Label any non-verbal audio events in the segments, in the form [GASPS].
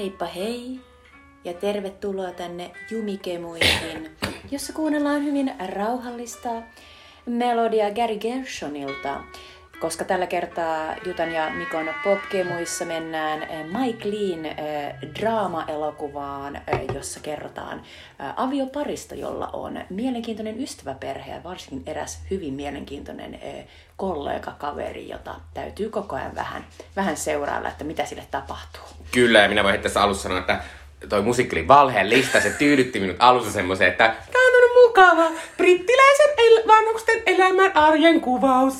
Heippa hei ja tervetuloa tänne Jumikemuihin, jossa kuunnellaan hyvin rauhallista melodia Gary Gershonilta. Koska tällä kertaa Jutan ja Mikon popkemuissa mennään eh, Mike Lean eh, draama-elokuvaan, eh, jossa kerrotaan avioparista, jolla on mielenkiintoinen ystäväperhe ja varsinkin eräs hyvin mielenkiintoinen kollega-kaveri, jota täytyy koko ajan vähän, vähän seurailla, että mitä sille tapahtuu. Kyllä, ja minä voin tässä alussa sanoa, että toi musiikki oli valheellista. Se tyydytti minut alussa semmoiseen, että tää on mukava brittiläisen el- vanhusten elämän arjen kuvaus.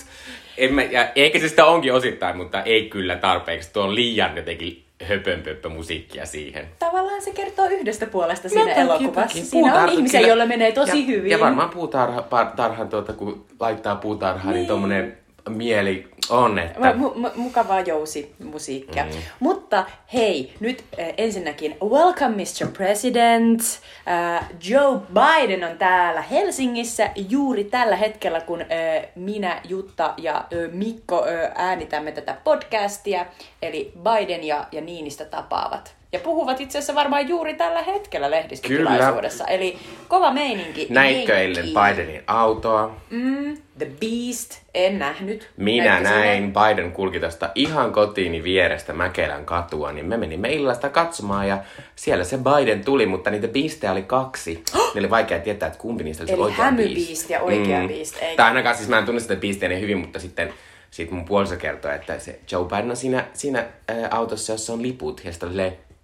En mä, ja eikä se sitä onkin osittain, mutta ei kyllä tarpeeksi. Tuo on liian jotenkin höpönpöppö musiikkia siihen. Tavallaan se kertoo yhdestä puolesta siinä toki, elokuvassa. Siinä on Puutarha- ihmisiä, kyllä. joilla menee tosi ja, hyvin. Ja varmaan puutarha, par- tarhan tuota, kun laittaa puutarhaan, niin, niin tommonen mieli on, että... Mu- mu- mukavaa jousimusiikkia. Mm. Mutta hei, nyt äh, ensinnäkin welcome Mr. President. Äh, Joe Biden on täällä Helsingissä juuri tällä hetkellä, kun äh, minä, Jutta ja äh, Mikko äh, äänitämme tätä podcastia. Eli Biden ja, ja Niinistä tapaavat. Ja puhuvat itse asiassa varmaan juuri tällä hetkellä lehdistötilaisuudessa. Eli kova meininki. Näitkö eilen Bidenin autoa? Mm, The Beast, en nähnyt. Minä Näitkö näin, Biden kulki tästä ihan kotiini vierestä Mäkelän katua, niin me menimme illalla sitä katsomaan ja siellä se Biden tuli, mutta niitä biistejä oli kaksi. [GASPS] ne oli vaikea tietää, että kumpi niistä oli se Eli oikea hämybiist ja oikea beast, eikä? Tai ainakaan siis mä en tunne sitä biistiä niin hyvin, mutta sitten sit mun puoliso kertoi, että se Joe Biden on siinä, siinä ää, autossa, jossa on liput. Ja sitten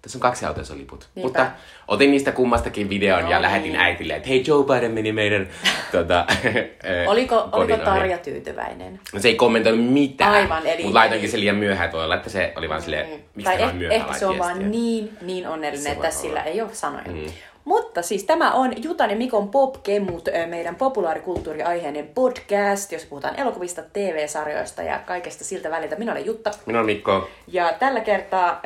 tässä on kaksi autoa, jossa on liput. Niinpä. Mutta otin niistä kummastakin videon No ja niin. lähetin äitille, että hei Joe Biden meni meidän [LAUGHS] tota, ää, [LAUGHS] Oliko, oliko. Tarja tyytyväinen? No se ei kommentoinut mitään. Aivan, eli- Mutta laitoinkin sen liian myöhään, että voi olla, että se oli vaan silleen, miksi tai eh, myöhään ehkä se on vaan niin, niin onnellinen, Se että sillä ei ole sanoja. Mm. Mutta siis tämä on Jutan ja Mikon Popkemut, meidän populaarikulttuuriaiheinen podcast, jos puhutaan elokuvista, TV-sarjoista ja kaikesta siltä väliltä. Minä olen Jutta. Minä olen Mikko. Ja tällä kertaa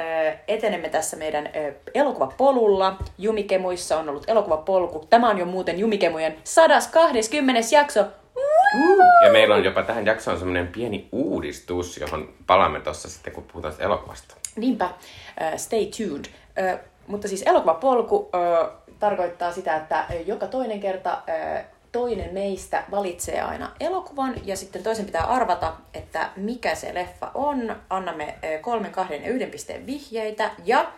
etenemme tässä meidän elokuvapolulla. Jumikemuissa on ollut elokuvapolku. Tämä on jo muuten Jumikemujen 120. jakso. Ja meillä on jopa tähän jaksoon semmoinen pieni uudistus, johon palaamme tuossa sitten, kun puhutaan elokuvasta. Niinpä, uh, stay tuned. Uh, mutta siis elokuvapolku uh, tarkoittaa sitä, että joka toinen kerta uh, toinen meistä valitsee aina elokuvan ja sitten toisen pitää arvata, että mikä se leffa on. Annamme kolmen, kahden ja yhden pisteen vihjeitä ja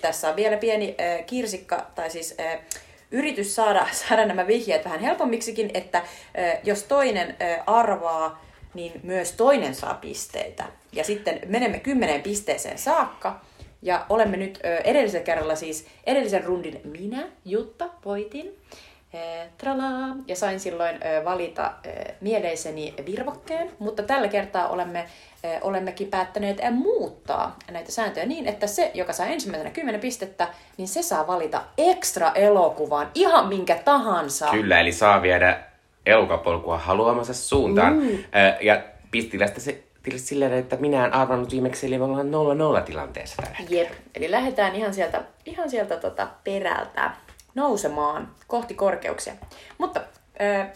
tässä on vielä pieni uh, kirsikka, tai siis uh, yritys saada, [LAUGHS] saada nämä vihjeet vähän helpommiksikin, että uh, jos toinen uh, arvaa, niin myös toinen saa pisteitä. Ja sitten menemme kymmeneen pisteeseen saakka. Ja olemme nyt ö, edellisellä kerralla siis edellisen rundin minä, Jutta, voitin. Tralaa. Ja sain silloin valita mieleiseni virvokkeen, mutta tällä kertaa olemme, olemmekin päättäneet muuttaa näitä sääntöjä niin, että se, joka saa ensimmäisenä 10 pistettä, niin se saa valita ekstra elokuvan, ihan minkä tahansa. Kyllä, eli saa viedä elokapolkua haluamansa suuntaan. Mm. Ja pistillä sitä se tili silleen, että minä en arvannut viimeksi, eli me ollaan 0-0 tilanteessa tällä hetkellä. Jep, eli lähdetään ihan sieltä, ihan sieltä tota perältä nousemaan kohti korkeuksia. Mutta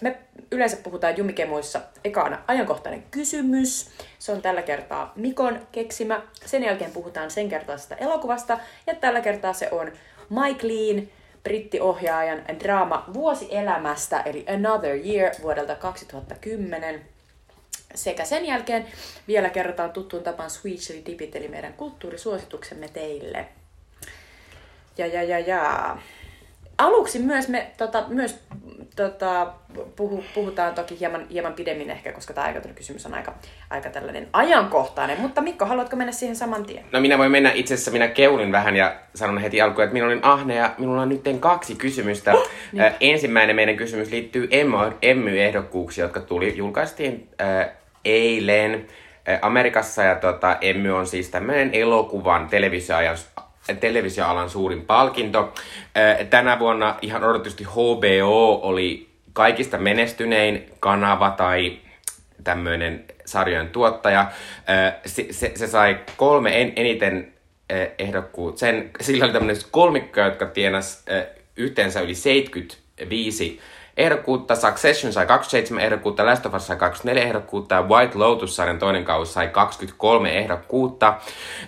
me yleensä puhutaan jumikemuissa ekana ajankohtainen kysymys. Se on tällä kertaa Mikon keksimä. Sen jälkeen puhutaan sen kertaisesta elokuvasta. Ja tällä kertaa se on Mike Lean, brittiohjaajan draama Vuosielämästä, eli Another Year vuodelta 2010. Sekä sen jälkeen vielä kerrotaan tuttuun tapaan Sweet Chili Dipit, eli meidän kulttuurisuosituksemme teille. Ja, ja, ja, ja. Aluksi myös me tota, myös, tota, puhu, puhutaan toki hieman, hieman pidemmin ehkä, koska tämä aikainen kysymys on aika, aika tällainen ajankohtainen. Mutta Mikko, haluatko mennä siihen saman tien? No minä voin mennä itse asiassa, minä keulin vähän ja sanon heti alkuun, että minä olin ahne ja minulla on nyt kaksi kysymystä. Oh, niin. ensimmäinen meidän kysymys liittyy Emmy- Emmy-ehdokkuuksiin, jotka tuli, julkaistiin äh, eilen äh, Amerikassa ja tota, Emmy on siis tämmöinen elokuvan televisioajan televisioalan suurin palkinto. Äh, Tänä vuonna ihan odotusti HBO oli kaikista menestynein kanava tai tämmöinen sarjojen tuottaja. Äh, Se, se, se sai kolme en, eniten ehdokkuut. Sen, sillä oli tämmöinen kolmikko, jotka tienas yhteensä yli 75 ehdokkuutta. Succession sai 27 ehdokkuutta, Last of Us sai 24 ehdokkuutta ja White Lotus-sarjan toinen kausi sai 23 ehdokkuutta.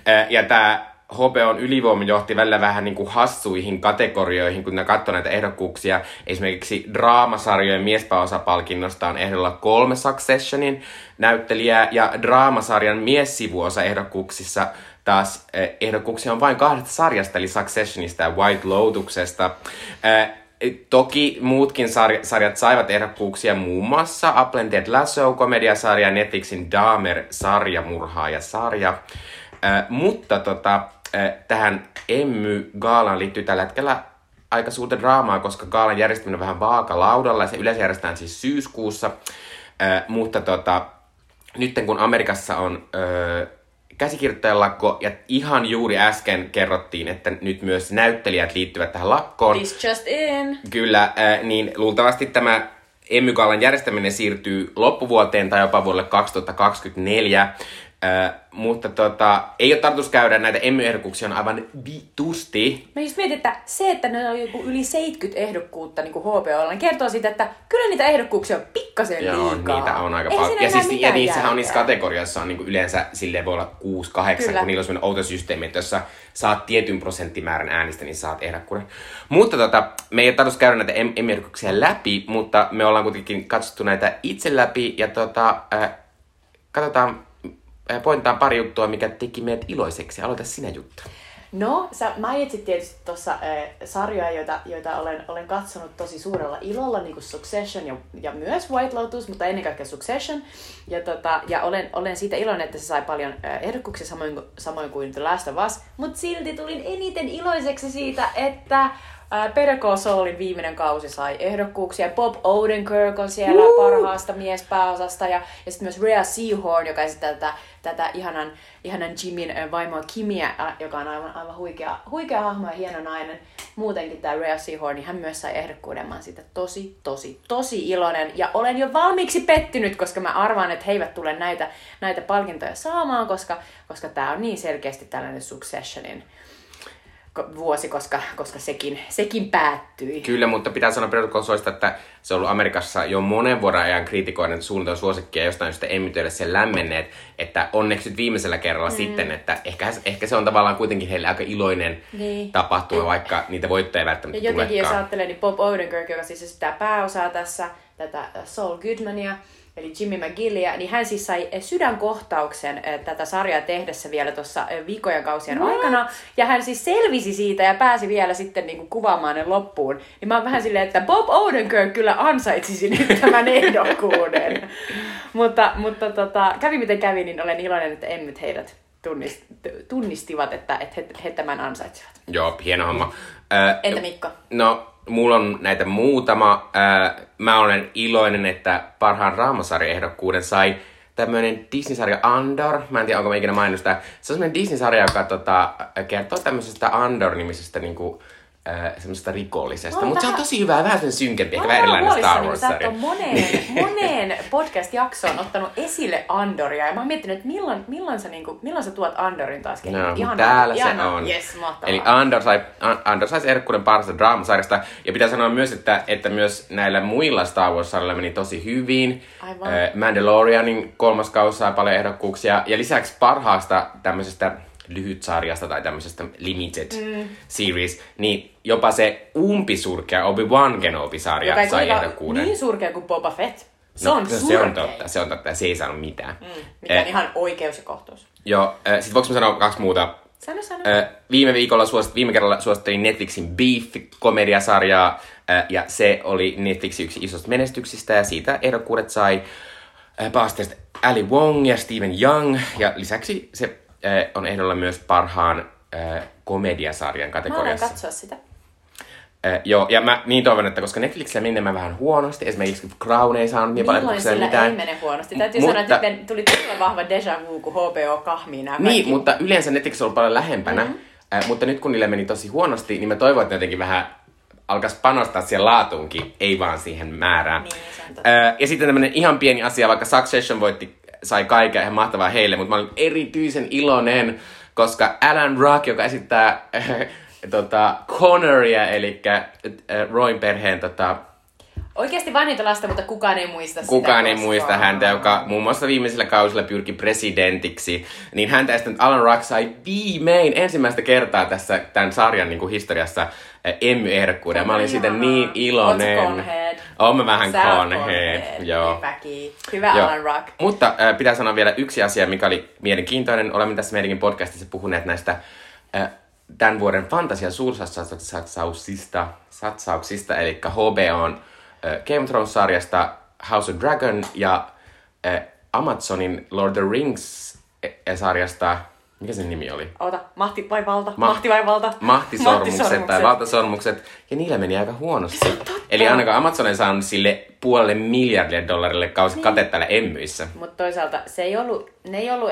Äh, Ja tämä HBOn ylivoima johti välillä vähän niin kuin hassuihin kategorioihin, kun ne katsoi näitä ehdokkuuksia. Esimerkiksi draamasarjojen miespäosapalkinnosta on ehdolla kolme Successionin näyttelijää, ja draamasarjan miessivuosa ehdokkuuksissa taas eh, ehdokkuuksia on vain kahdesta sarjasta, eli Successionista ja White Lotuksesta. Toki muutkin sarj- sarjat saivat ehdokkuuksia muun muassa Apple Dead Lasso, komediasarja, Netflixin Dahmer, sarjamurhaaja-sarja. Äh, mutta tota, äh, tähän Emmy-gaalaan liittyy tällä hetkellä aika suurta draamaa, koska gaalan järjestäminen on vähän vaakalaudalla ja se yleensä järjestetään siis syyskuussa. Äh, mutta tota, nyt kun Amerikassa on äh, käsikirjoittajalakko ja ihan juuri äsken kerrottiin, että nyt myös näyttelijät liittyvät tähän lakkoon. This just in. Kyllä, äh, niin luultavasti tämä Emmy-gaalan järjestäminen siirtyy loppuvuoteen tai jopa vuodelle 2024. Mutta tota, ei ole tarkoitus käydä näitä emmy-ehdokkuuksia on aivan vitusti. Mä just mietin, että se, että ne on joku yli 70 ehdokkuutta niin kuin HBOlla, niin kertoo siitä, että kyllä niitä ehdokkuuksia on pikkasen Joo, liikaa. niitä on aika paljon. Ja, siis, ja niissähän on niissä kategoriassa on niinku yleensä silleen voi olla 6-8, Kyllä. kun niillä on sellainen outo systeemi, että jos sä saat tietyn prosenttimäärän äänistä, niin saat ehdokkuuden. Mutta tota, me ei ole tarkoitus käydä näitä em- ehdokkuuksia läpi, mutta me ollaan kuitenkin katsottu näitä itse läpi ja tota, äh, katsotaan, äh, pointaan pari juttua, mikä teki meidät iloiseksi. Aloita sinä juttu. No, sä mainitsit tietysti tuossa äh, sarjoja, joita, joita olen, olen katsonut tosi suurella ilolla, niin kuin Succession ja, ja myös White Lotus, mutta ennen kaikkea Succession. Ja, tota, ja olen, olen siitä iloinen, että se sai paljon äh, ehdokkuuksia samoin, samoin kuin The Last of Us, mutta silti tulin eniten iloiseksi siitä, että Call Saulin viimeinen kausi sai ehdokkuuksia. Bob Odenkirk on siellä parhaasta miespääosasta ja, ja sitten myös Rhea Seahorn, joka esittää tätä, tätä ihanan, ihanan Jimin vaimoa Kimiä, joka on aivan, aivan huikea, huikea hahmo ja hieno nainen. Muutenkin tämä Rhea Seahorn, niin hän myös sai ehdokkuuden. Mä siitä tosi, tosi, tosi iloinen. Ja olen jo valmiiksi pettynyt, koska mä arvaan, että he eivät tule näitä, näitä palkintoja saamaan, koska, koska tämä on niin selkeästi tällainen Successionin vuosi, koska, koska sekin, sekin päättyi. Kyllä, mutta pitää sanoa Saulista, että se on ollut Amerikassa jo monen vuoden ajan kriitikoiden suunnitelma suosikkia, jostain syystä emmytöille sen lämmenneet, että onneksi nyt viimeisellä kerralla mm. sitten, että ehkä, ehkä se on tavallaan kuitenkin heille aika iloinen Niin. tapahtuma, vaikka niitä voittoja ei Ja välttämättä jotenkin jos tulekaan. ajattelee, niin Bob Odenkirk, joka siis esittää pääosaa tässä, tätä Saul Goodmania, eli Jimmy McGillia, niin hän siis sai äh, sydänkohtauksen äh, tätä sarjaa tehdessä vielä tuossa äh, viikkojen kausien aikana. Ja hän siis selvisi siitä ja pääsi vielä sitten niinku kuvaamaan ne loppuun. Niin mä oon vähän silleen, että Bob Odenkirk kyllä ansaitsisi nyt tämän [LAUGHS] ehdokkuuden. mutta mutta tota, kävi miten kävi, niin olen iloinen, että emmyt heidät tunnist, tunnistivat, että, että he, he tämän ansaitsivat. Joo, hieno homma. Äh, Entä Mikko? No, mulla on näitä muutama. Äh, mä olen iloinen, että parhaan raamasarjaehdokkuuden sai tämmöinen Disney-sarja Andor. Mä en tiedä, onko mä ikinä sitä. Se on semmoinen Disney-sarja, joka tota, kertoo tämmöisestä Andor-nimisestä niinku, äh, semmoisesta rikollisesta. Mutta se on tosi hyvä, vähän sen synkempi, ehkä vähän erilainen Star Wars-sarja. Sä et moneen, [LAUGHS] moneen podcast-jaksoon ottanut esille Andoria. Ja mä oon miettinyt, että milloin, milloin, sä, niinku, milloin sä tuot Andorin taas kehiin. No, Ihanaa, täällä se ihanaa. on. Yes, mahtavaa. Eli Andor, sai, An- Andor saisi ehdokkuuden parhaasta draamasarjasta. Ja pitää sanoa myös, että, että myös näillä muilla Star Wars-sarjoilla meni tosi hyvin. Aivan. Äh, Mandalorianin kolmas kausi sai paljon ehdokkuuksia. Ja lisäksi parhaasta tämmöisestä lyhytsarjasta tai tämmöisestä limited mm. series, niin jopa se umpisurkea Obi-Wan Kenobi-sarja Joka sai ehdokkuuden. niin surkea kuin Boba Fett. Se No, on se surkea. on totta, se on totta. Se ei saanut mitään. Mm. Mikä on ihan oikeus ja kohtuus. Joo, äh, sit voiko mä sanoa kaksi muuta Sano, sano. Ö, viime viikolla suosit, viime kerralla suosittelin Netflixin Beef-komediasarjaa, ö, ja se oli Netflixin yksi isosta menestyksistä, ja siitä ehdokkuudet sai ö, pääasiasta Ali Wong ja Steven Young, ja lisäksi se on ehdolla myös parhaan ö, komediasarjan Mä kategoriassa. katsoa sitä. Ö, joo, ja mä niin toivon, että koska Netflixillä menee vähän huonosti, esimerkiksi Crown ei saanut niin paljon Milloin sillä mitään. ei mene huonosti? Täytyy Mutta- sanoa, että tuli todella vahva deja vu, kun HBO kahmii nämä Niin, kaikki. mutta yleensä Netflix on ollut paljon lähempänä. Mm-hmm. Äh, mutta nyt kun niille meni tosi huonosti, niin mä toivon, että jotenkin vähän alkaisi panostaa siihen laatuunkin, ei vaan siihen määrään. Niin. Äh, ja sitten tämmönen ihan pieni asia, vaikka Succession voitti, sai kaiken ihan mahtavaa heille, mutta mä olin erityisen iloinen, koska Alan Rock, joka esittää äh, [LAUGHS] tota, Connoria, eli äh, Royn perheen tota, Oikeasti vain niitä lasta, mutta kukaan ei muista sitä Kukaan ei koskaan. muista häntä, joka muun muassa viimeisellä kausilla pyrki presidentiksi. Niin häntä sitten Alan Rock sai viimein ensimmäistä kertaa tässä tämän sarjan niin kuin historiassa eh, Emmy-ehdokkuuden. Ja Mä olin siitä niin iloinen. Oon mä vähän Sä conhead. Joo. Hyvä Joo. Alan Rock. Mutta äh, pitää sanoa vielä yksi asia, mikä oli mielenkiintoinen. Olemme tässä meidänkin podcastissa puhuneet näistä äh, tämän vuoden fantasia suursatsauksista, satsauksista, eli HBOn äh, Game of Thrones-sarjasta House of Dragon ja äh, Amazonin Lord of the Rings-sarjasta, mikä sen nimi oli? Oota, Mahti vai valta? Ma- Mahti vai valta? Mahtisormukset tai valtasormukset, ja niillä meni aika huonosti. Eli ainakaan Amazon ei saanut sille puolelle miljardille dollarille kausi Niin. katetta Emmyissä. Mutta toisaalta se ei ollut, ne ei ollut,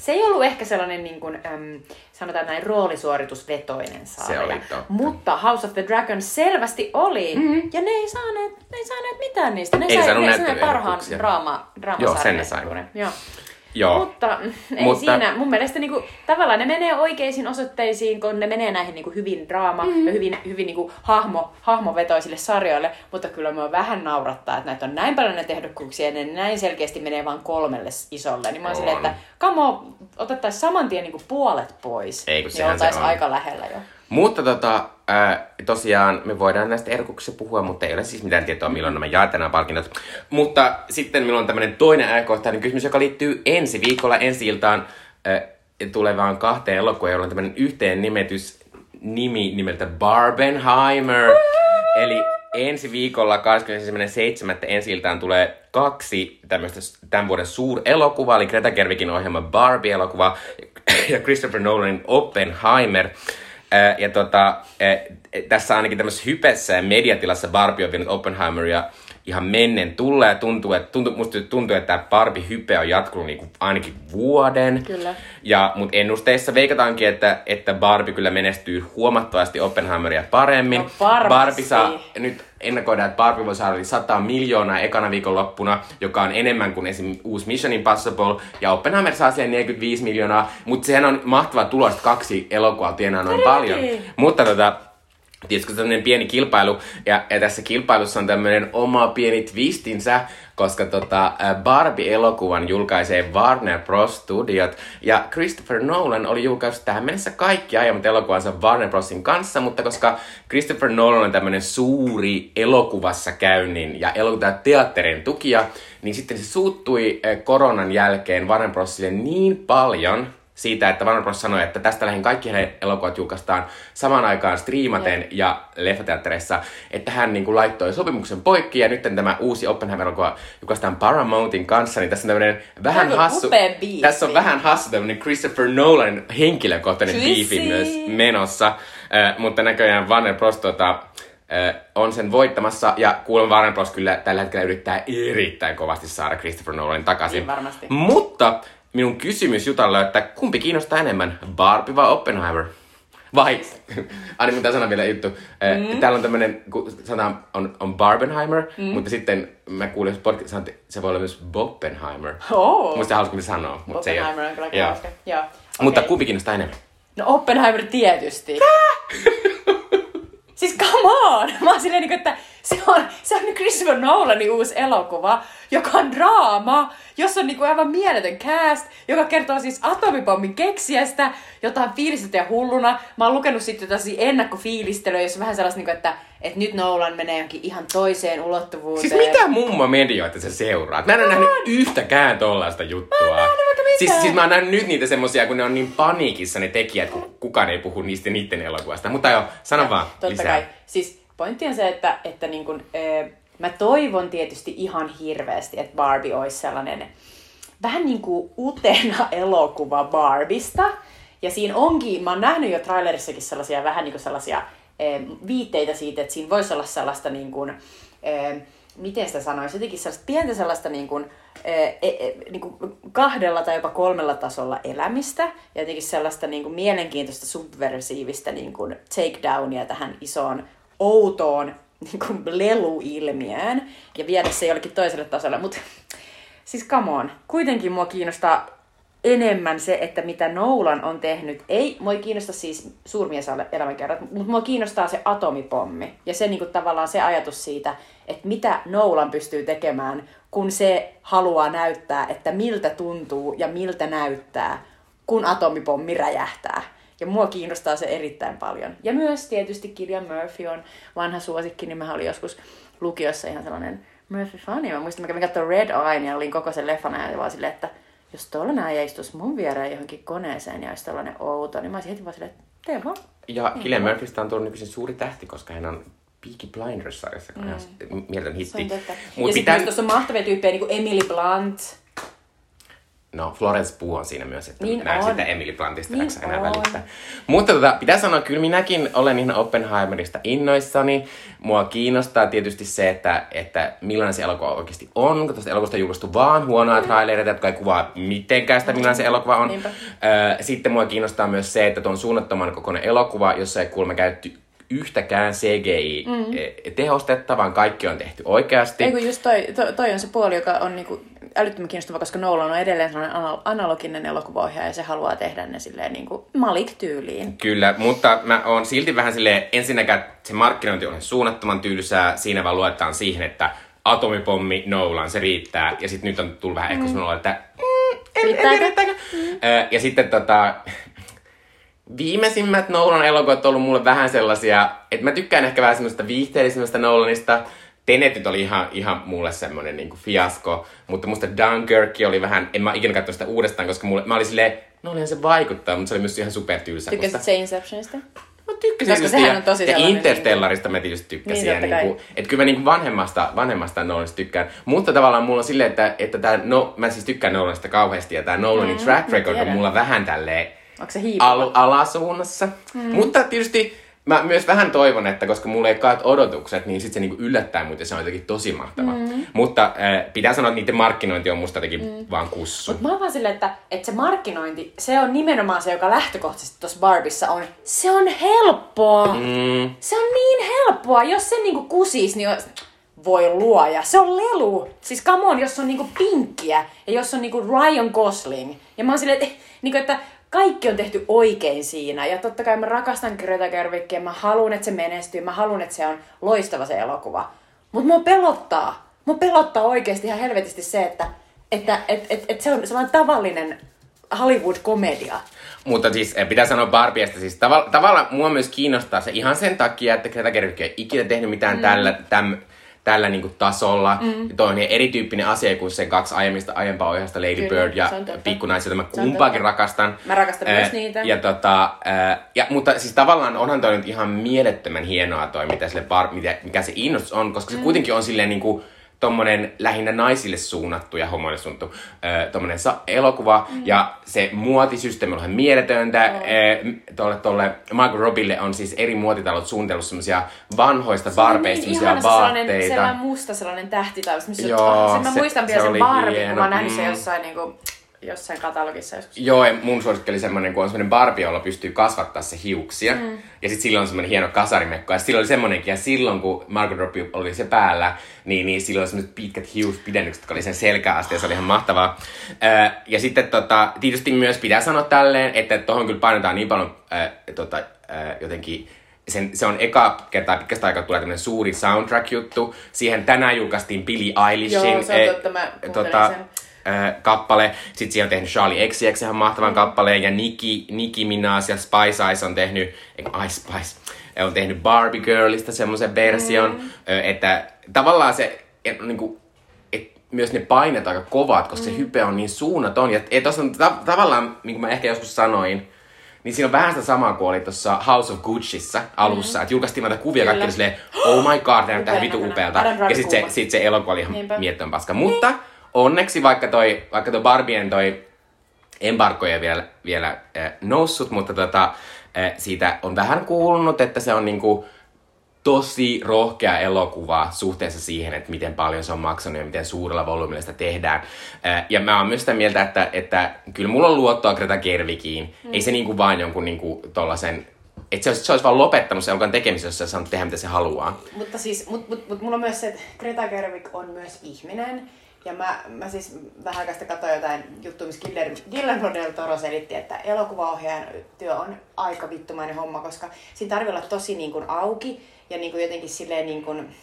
se ei ollut ehkä sellainen niin kuin, äm, sanotaan näin roolisuoritusvetoinen sarja. oli totta. Mutta House of the Dragon selvästi oli. Mm-hmm. Ja ne ei saaneet, ne ei saaneet mitään niistä. Ne Ei sai, saanut ne sai parhaan draama, draamasarjan Joo, sen ne sai. Joo. Joo. Mutta ei Mutta- siinä, mun mielestä niinku, tavallaan ne menee oikeisiin osoitteisiin, kun ne menee näihin niinku, hyvin draama- mm. ja hyvin, hyvin niinku, hahmo, hahmovetoisille sarjoille, mutta kyllä mua vähän naurattaa, että näitä on näin paljon näitä ehdokkuuksia ja ne näin selkeästi menee vain kolmelle isolle. Niin mä oon silleen, että kamo, otettaisiin saman tien niinku, puolet pois, Ei, niin oltaisiin aika lähellä jo. Mutta tota, ää, tosiaan me voidaan näistä ehdokkuuksista puhua, mutta ei ole siis mitään tietoa, milloin nämä jaetaan nämä palkinnot. Mutta sitten minulla on tämmöinen toinen ajankohtainen kysymys, joka liittyy ensi viikolla, ensi iltaan ää, tulevaan kahteen elokuvaan, jolla on tämmöinen yhteen nimetys nimi nimeltä Barbenheimer. Eli ensi viikolla 21.7. ensi iltaan tulee kaksi tämmöistä tämän vuoden suurelokuvaa, eli Greta Gerwigin ohjelma Barbie-elokuva ja Christopher Nolanin Oppenheimer. Ja tota, tässä ainakin tämmöisessä hypessä ja mediatilassa Barbie on vienyt Oppenheimeria ihan mennen tulla ja tuntuu, että, tuntuu, musta tuntuu, että tämä Barbie-hype on jatkunut niinku ainakin vuoden. Kyllä. Ja, mutta ennusteissa veikataankin, että, että Barbie kyllä menestyy huomattavasti Oppenheimeria paremmin. No varmasti. Barbie saa, nyt ennakoidaan, että Barbie voi saada yli 100 miljoonaa ekana viikonloppuna, joka on enemmän kuin esim. uusi Mission Impossible. Ja Oppenheimer saa siihen 45 miljoonaa, mutta sehän on mahtava tulos, että kaksi elokuvaa tienaa noin paljon. Mutta tota, Tietysti tämmöinen pieni kilpailu, ja, ja tässä kilpailussa on tämmöinen oma pieni twistinsä, koska tota, ä, Barbie-elokuvan julkaisee Warner Bros. Studiot, ja Christopher Nolan oli julkaissut tähän mennessä kaikki aiemmat elokuvansa Warner Brosin kanssa, mutta koska Christopher Nolan on tämmöinen suuri elokuvassa käynnin ja elokuvateatterin tukija, niin sitten se suuttui ä, koronan jälkeen Warner Brosille niin paljon, siitä, että Warner Bros. sanoi, että tästä lähin kaikki hänen elokuvat julkaistaan samaan aikaan striimaten ja leffateattereissa, että hän niin kuin, laittoi sopimuksen poikki ja nyt tämä uusi Oppenheimer-elokuva julkaistaan Paramountin kanssa, niin tässä on tämmöinen vähän Aivan hassu, tässä on vähän hassu tämmöinen Christopher Nolan henkilökohtainen Twissi. biifi myös menossa, äh, mutta näköjään Warner Bros. Tota, äh, on sen voittamassa ja kuulemma Warner Bros. kyllä tällä hetkellä yrittää erittäin kovasti saada Christopher Nolanin takaisin. Niin varmasti. Mutta minun kysymys Jutalle että kumpi kiinnostaa enemmän, Barbie vai Oppenheimer? Vai, [LAUGHS] aina mitä sanoa vielä juttu. Mm. Täällä on tämmönen, sanotaan on, on Barbenheimer, mm. mutta sitten mä kuulin, että se voi olla myös Boppenheimer. Oh. Musta hauska, sanoo, mutta se ei ole. on kyllä Joo. Joo. Mutta Okei. kumpi kiinnostaa enemmän? No Oppenheimer tietysti. siis come on! Mä oon silleen, niinku, että se on, se on Christopher Nolanin uusi elokuva, joka on draama, jossa on niinku aivan mieletön cast, joka kertoo siis atomipommin keksijästä, jota on fiilistetty ja hulluna. Mä oon lukenut sitten jotain ennakkofiilistelyä, jossa on vähän sellaista, niinku, että, että nyt Nolan menee johonkin ihan toiseen ulottuvuuteen. Siis mitä mummo medioita sä seuraat? Mä en ole nähnyt yhtäkään tollaista juttua. Mä siis, siis mä oon nähnyt nyt niitä semmosia, kun ne on niin paniikissa ne tekijät, kun kukaan ei puhu niistä niiden elokuvasta. Mutta joo, sano vaan Totta lisää. kai. Siis pointti on se, että, että niin kun, ö, mä toivon tietysti ihan hirveästi, että Barbie olisi sellainen vähän niin kuin utena [LAUGHS] elokuva Barbista. Ja siinä onkin, mä oon nähnyt jo trailerissakin sellaisia vähän niin kuin sellaisia ö, viitteitä siitä, että siinä voisi olla sellaista niin kuin, ö, miten sitä sanoisi, jotenkin sellaista pientä sellaista niin kuin, eh, eh, niin kuin kahdella tai jopa kolmella tasolla elämistä ja jotenkin sellaista niin kuin mielenkiintoista subversiivista niin kuin takedownia tähän isoon outoon niin kuin leluilmiöön ja viedä se jollekin toiselle tasolle. Mutta siis come on, kuitenkin mua kiinnostaa enemmän se, että mitä Nolan on tehnyt. Ei, mua ei kiinnosta siis suurmies elämänkerrat, mutta mua kiinnostaa se atomipommi. Ja se niin kuin, tavallaan se ajatus siitä, että mitä Nolan pystyy tekemään, kun se haluaa näyttää, että miltä tuntuu ja miltä näyttää, kun atomipommi räjähtää. Ja mua kiinnostaa se erittäin paljon. Ja myös tietysti Killian Murphy on vanha suosikki, niin mä olin joskus lukiossa ihan sellainen Murphy-fani. Mä muistan, mä kävin katsomaan Red Eye ja olin koko sen leffan ajan vaan silleen, että jos tollanen äijä istuisi mun viereen johonkin koneeseen ja olisi tollanen outo, niin mä olisin heti vaan silleen, että tee vaan. Ja Killian Murphystä on tullut nykyisin suuri tähti, koska hän on Peaky Blinders-sarjassa, mm. mieletön hitti. Mut ja pitää... sitten tuossa on mahtavia tyyppejä, niin kuin Emily Blunt, No, Florence Pugh on siinä myös, että niin näen sitä Emily Bluntista niin enää välittää. Mutta tota, pitää sanoa, kyllä minäkin olen ihan Oppenheimerista innoissani. Mua kiinnostaa tietysti se, että, että millainen se elokuva oikeasti on, kun tuosta elokuvasta on julkaistu vaan huonoa mm. trailereita, jotka ei kuvaa mitenkään sitä, millainen se elokuva on. Niinpä. Sitten mua kiinnostaa myös se, että tuon suunnattoman kokoinen elokuva, jossa ei kuulemma käytetty yhtäkään CGI-tehostetta, mm. vaan kaikki on tehty oikeasti. Ei kun just toi, toi, toi on se puoli, joka on niinku älyttömän kiinnostava, koska Nolan on edelleen sellainen analoginen elokuvaohjaaja ja se haluaa tehdä ne silleen niin kuin Malik-tyyliin. Kyllä, mutta mä oon silti vähän silleen, ensinnäkään se markkinointi on suunnattoman tylsää, siinä vaan luetaan siihen, että atomipommi, Nolan, se riittää. Ja sitten nyt on tullut vähän mm. ehkä sanoa, että mm, en, en, en, mm. Ja sitten tota, viimeisimmät Nolan elokuvat on ollut mulle vähän sellaisia, että mä tykkään ehkä vähän semmoista viihteellisemmästä Nolanista, Tenetit oli ihan, ihan mulle semmonen niinku fiasko, mutta musta Dunkirk oli vähän, en mä ikinä katso sitä uudestaan, koska mulle, mä olin silleen, no olihan se vaikuttaa, mutta se oli myös ihan supertyylsä. Tykkäsit se Inceptionista? Mä tykkäsin Koska sehän on tosi ja Interstellarista mä tietysti tykkäsin. Niin, ja niinku, että kyllä mä niinku vanhemmasta, vanhemmasta Nolanista tykkään. Mutta tavallaan mulla on silleen, että, että tää, no, mä siis tykkään Nolanista kauheasti ja tää Nolanin mm, track record on mulla vähän tälleen Onko se al- alasuunnassa. Mm. Mutta tietysti mä myös vähän toivon, että koska mulla ei kaat odotukset, niin sitten se niinku yllättää mut ja se on jotenkin tosi mahtava. Mm. Mutta äh, pitää sanoa, että niiden markkinointi on musta jotenkin mm. vaan kussu. Mutta mä oon vaan silleen, että, että se markkinointi, se on nimenomaan se, joka lähtökohtaisesti tuossa Barbissa on. Se on helppoa. Mm. Se on niin helppoa. Jos se niinku kusis, niin voi luoja. Se on lelu. Siis come on, jos on niinku pinkkiä ja jos on niinku Ryan Gosling. Ja mä oon silleen, että, niinku, että kaikki on tehty oikein siinä. Ja totta kai mä rakastan Greta Gerwiggia, mä haluan, että se menestyy, mä haluan, että se on loistava se elokuva. Mutta mua pelottaa, mua pelottaa oikeasti ihan helvetisti se, että, että et, et, et se on sellainen tavallinen Hollywood-komedia. Mutta siis pitää sanoa Barbiesta, siis tav- tavallaan mua myös kiinnostaa se ihan sen takia, että Greta Gerwig ei ikinä tehnyt mitään mm. tällä, täm, tällä niinku tasolla. Mm. Ja toi on niin erityyppinen asia kuin sen kaksi aiemmista aiempaa ohjasta Lady Kyllä, Bird ja Pikkunaisia, mä kumpaakin rakastan. Mä rakastan äh, myös niitä. Ja tota, äh, ja, mutta siis tavallaan onhan toi nyt ihan mielettömän hienoa toi, mitä sille bar, mitä, mikä se innostus on, koska se mm. kuitenkin on silleen niinku, tommonen lähinnä naisille suunnattu ja homoille suunnattu äh, tommonen sa- elokuva. Mm. Ja se muotisysteemi on ihan mieletöntä. Oh. Äh, tolle, tolle Margot Robille on siis eri muotitalot suunnitellut semmosia vanhoista barbeista niin, semmosia vaatteita. Sellainen, sellainen musta sellainen tähtitalo. Joo, sen mä se, muistan vielä se sen Barbie, kun mä oon nähnyt mm. se jossain niinku jossain katalogissa joskus. Joo, ja mun suosikki oli semmonen, kun on semmonen Barbie, jolla pystyy kasvattaa se hiuksia. Mm. Ja sitten silloin on semmonen hieno kasarimekko. Ja silloin oli semmonenkin, ja silloin kun Margot Robbie oli se päällä, niin, niin silloin oli semmoiset pitkät hiuspidennykset, jotka oli sen selkä asti, ja se oli ihan mahtavaa. Öö, ja sitten tota, tietysti myös pitää sanoa tälleen, että tohon kyllä painetaan niin paljon öö, tota, öö, jotenkin sen, se on eka kertaa pitkästä aikaa tulee tämmönen suuri soundtrack-juttu. Siihen tänään julkaistiin Billie Eilishin. Joo, se on totta, mä tota, sen äh, kappale. Sitten siellä on tehnyt Charlie XCX ihan mahtavan mm. kappaleen. Ja Nicki, Nicki Minaj ja Spice Eyes on tehnyt, eikö Ice Spice, on tehnyt Barbie Girlista semmoisen version. Mm. Että tavallaan se, niin kuin, et, myös ne painet aika kovat, koska mm. se hype on niin suunnaton. Ja et, on ta- tavallaan, niin kuin mä ehkä joskus sanoin, niin siinä on vähän sitä samaa kuin oli tuossa House of Gucciissa alussa. Mm-hmm. Että julkaistiin näitä kuvia kaikki silleen, oh my god, tämä näyttää vitu upealta. Ja sitten se, sit se elokuva oli ihan miettön paska. Niin. Mutta onneksi vaikka toi, vaikka toi Barbien toi embargo ei vielä, vielä äh, noussut, mutta tota, äh, siitä on vähän kuulunut, että se on niinku tosi rohkea elokuva suhteessa siihen, että miten paljon se on maksanut ja miten suurella volyymilla sitä tehdään. Äh, ja mä oon myös sitä mieltä, että, että kyllä mulla on luottoa Greta Gervigiin. Mm. Ei se niinku vaan jonkun niinku tollasen että se olisi, se olisi vaan lopettanut sen elokuvan tekemisen, jos se saanut tehdä mitä se haluaa. Mutta siis, mut, mut, mut mulla on myös se, että Greta Gerwig on myös ihminen. Ja mä, mä siis vähän aikaa katsoin jotain juttuja, missä Guillermo del Toro selitti, että elokuvaohjaajan työ on aika vittumainen homma, koska siinä tarvii olla tosi niin kuin auki ja niin kuin jotenkin silleen niin kuin,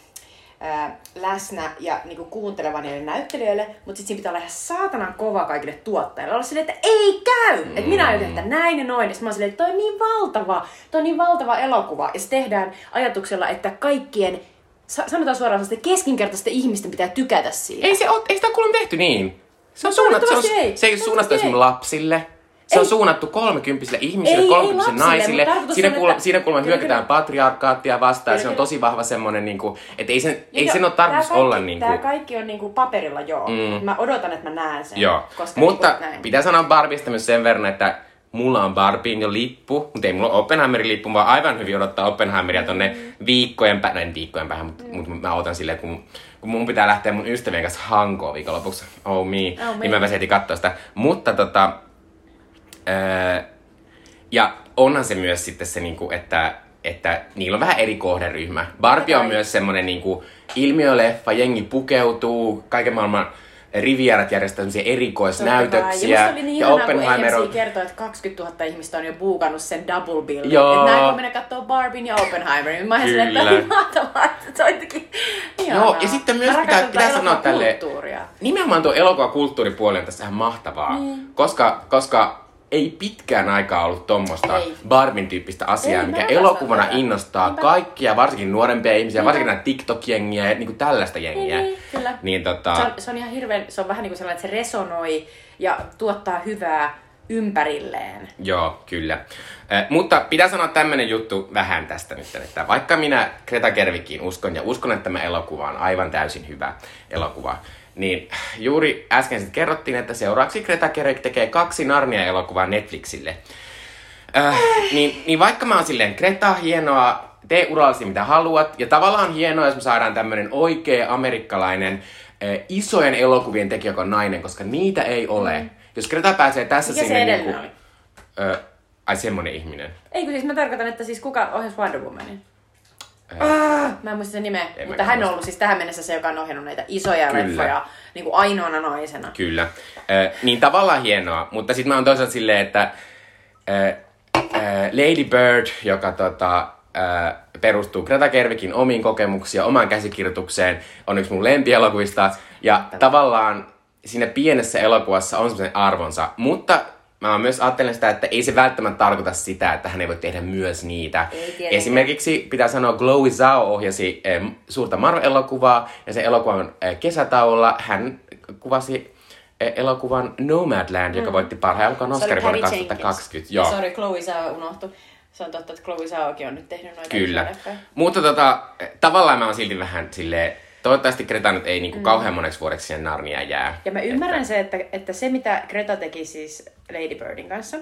ää, läsnä ja niinku kuunteleva niille näyttelijöille, mutta sitten siinä pitää olla ihan saatanan kova kaikille tuottajille. Olla silleen, että ei käy! Mm. Että minä aion tehdä näin ja noin. Ja sitten mä silleen, että toi on niin valtava, toi on niin valtava elokuva. Ja se tehdään ajatuksella, että kaikkien sanotaan suoraan, että keskinkertaisten ihmisten pitää tykätä siitä. Ei, se ole, ei sitä kuule tehty niin. Se on suunnattu, se, on, ei. se ei ole suunnattu esimerkiksi lapsille. Se ei. on suunnattu kolmekymppisille ihmisille, ei, kolmekymppisille ei naisille. Siinä, kuul- että... siinä kuulemma hyökätään patriarkaattia vastaan. Kyllä, se on tosi vahva semmonen, niin kuin, että ei sen, ei sen ole tarkoitus kaikki, olla niin kuin... Tämä kaikki on niin kuin paperilla joo. Mm. Mä odotan, että mä näen sen. Joo. Koska Mutta niin kuin, pitää sanoa Barbista myös sen verran, että mulla on Barbien jo lippu, mutta ei mulla ole Oppenheimerin lippu, vaan aivan hyvin odottaa Oppenheimeria tonne mm. viikkojen päähän, en viikkojen päähän, mutta, mutta mä otan silleen, kun, kun mun pitää lähteä mun ystävien kanssa Hankoon viikonlopuksi, oh me, oh, niin mä pääsin heti katsoa sitä. Mutta tota, ää, ja onhan se myös sitten se, niinku, että, että niillä on vähän eri kohderyhmä. Barbie on myös semmonen niinku, ilmiöleffa, jengi pukeutuu, kaiken maailman Rivierat järjestää erikoisnäytöksiä. Ja oli niin ja Oppenheimer on... kertoo, että 20 000 ihmistä on jo buukannut sen double bill. Joo. Että näin kun mennä katsoo Barbin ja Oppenheimerin. Mä oon silleen, että [LAUGHS] mahtavaa, että se on jotenkin Joo, ja sitten myös pitää, pitää sanoa tälle... Nimenomaan tuo elokuvakulttuuripuoli on tässä ihan mahtavaa. Niin. Koska, koska ei pitkään aikaa ollut tuommoista Barbin tyyppistä asiaa, ei, mikä elokuvana tätä. innostaa Niinpä. kaikkia, varsinkin nuorempia ihmisiä, Niinpä. varsinkin näitä TikTok-jengiä ja niin kuin tällaista jengiä. Niin, kyllä. Niin, tota... se, on, se on ihan hirveän, se on vähän niin kuin sellainen, että se resonoi ja tuottaa hyvää ympärilleen. Joo, kyllä. Eh, mutta pitää sanoa tämmönen juttu vähän tästä nyt, että vaikka minä Greta Gervikin uskon ja uskon, että tämä elokuva on aivan täysin hyvä elokuva, niin juuri äsken sitten kerrottiin, että seuraavaksi Greta Gerwig tekee kaksi Narnia-elokuvaa Netflixille. Äh, niin, niin vaikka mä oon silleen, Greta, hienoa, tee urallasi mitä haluat. Ja tavallaan hienoa, jos me saadaan tämmönen oikea amerikkalainen äh, isojen elokuvien tekijä, joka on nainen, koska niitä ei ole. Mm. Jos Greta pääsee tässä Mikä sinne... se niin kuin, oli? Äh, ai semmonen ihminen. Ei kun siis mä tarkoitan, että siis kuka ohjasi Wonder Womanin? Ah, mä en muista sen nimeä, en mutta hän on ollut siis tähän mennessä se, joka on ohjannut näitä isoja Kyllä. leffoja niin kuin ainoana naisena. Kyllä. Äh, niin tavallaan hienoa, mutta sitten mä oon toisaalta silleen, että äh, äh, Lady Bird, joka tota, äh, perustuu Greta Gerwigin omiin kokemuksiin ja omaan käsikirjoitukseen, on yksi mun lempielokuvista. Ja Tämä. tavallaan siinä pienessä elokuvassa on semmoisen arvonsa, mutta mä myös ajattelen sitä, että ei se välttämättä tarkoita sitä, että hän ei voi tehdä myös niitä. Esimerkiksi pitää sanoa, Chloe Zhao ohjasi eh, suurta Marvel-elokuvaa, ja se elokuvan eh, kesätauolla hän kuvasi eh, elokuvan Nomadland, mm. joka voitti parhaan elokuvan Oscarin vuonna 2020. Joo. Sorry, Chloe Zhao unohtui. Se on totta, että Chloe Zhaokin on nyt tehnyt noita Kyllä. Mutta tota, tavallaan mä oon silti vähän silleen, Toivottavasti Greta nyt ei niinku mm. kauhean moneksi vuodeksi siihen Narnia jää. Ja mä ymmärrän että... se, että, että se mitä Greta teki siis Lady Birdin kanssa,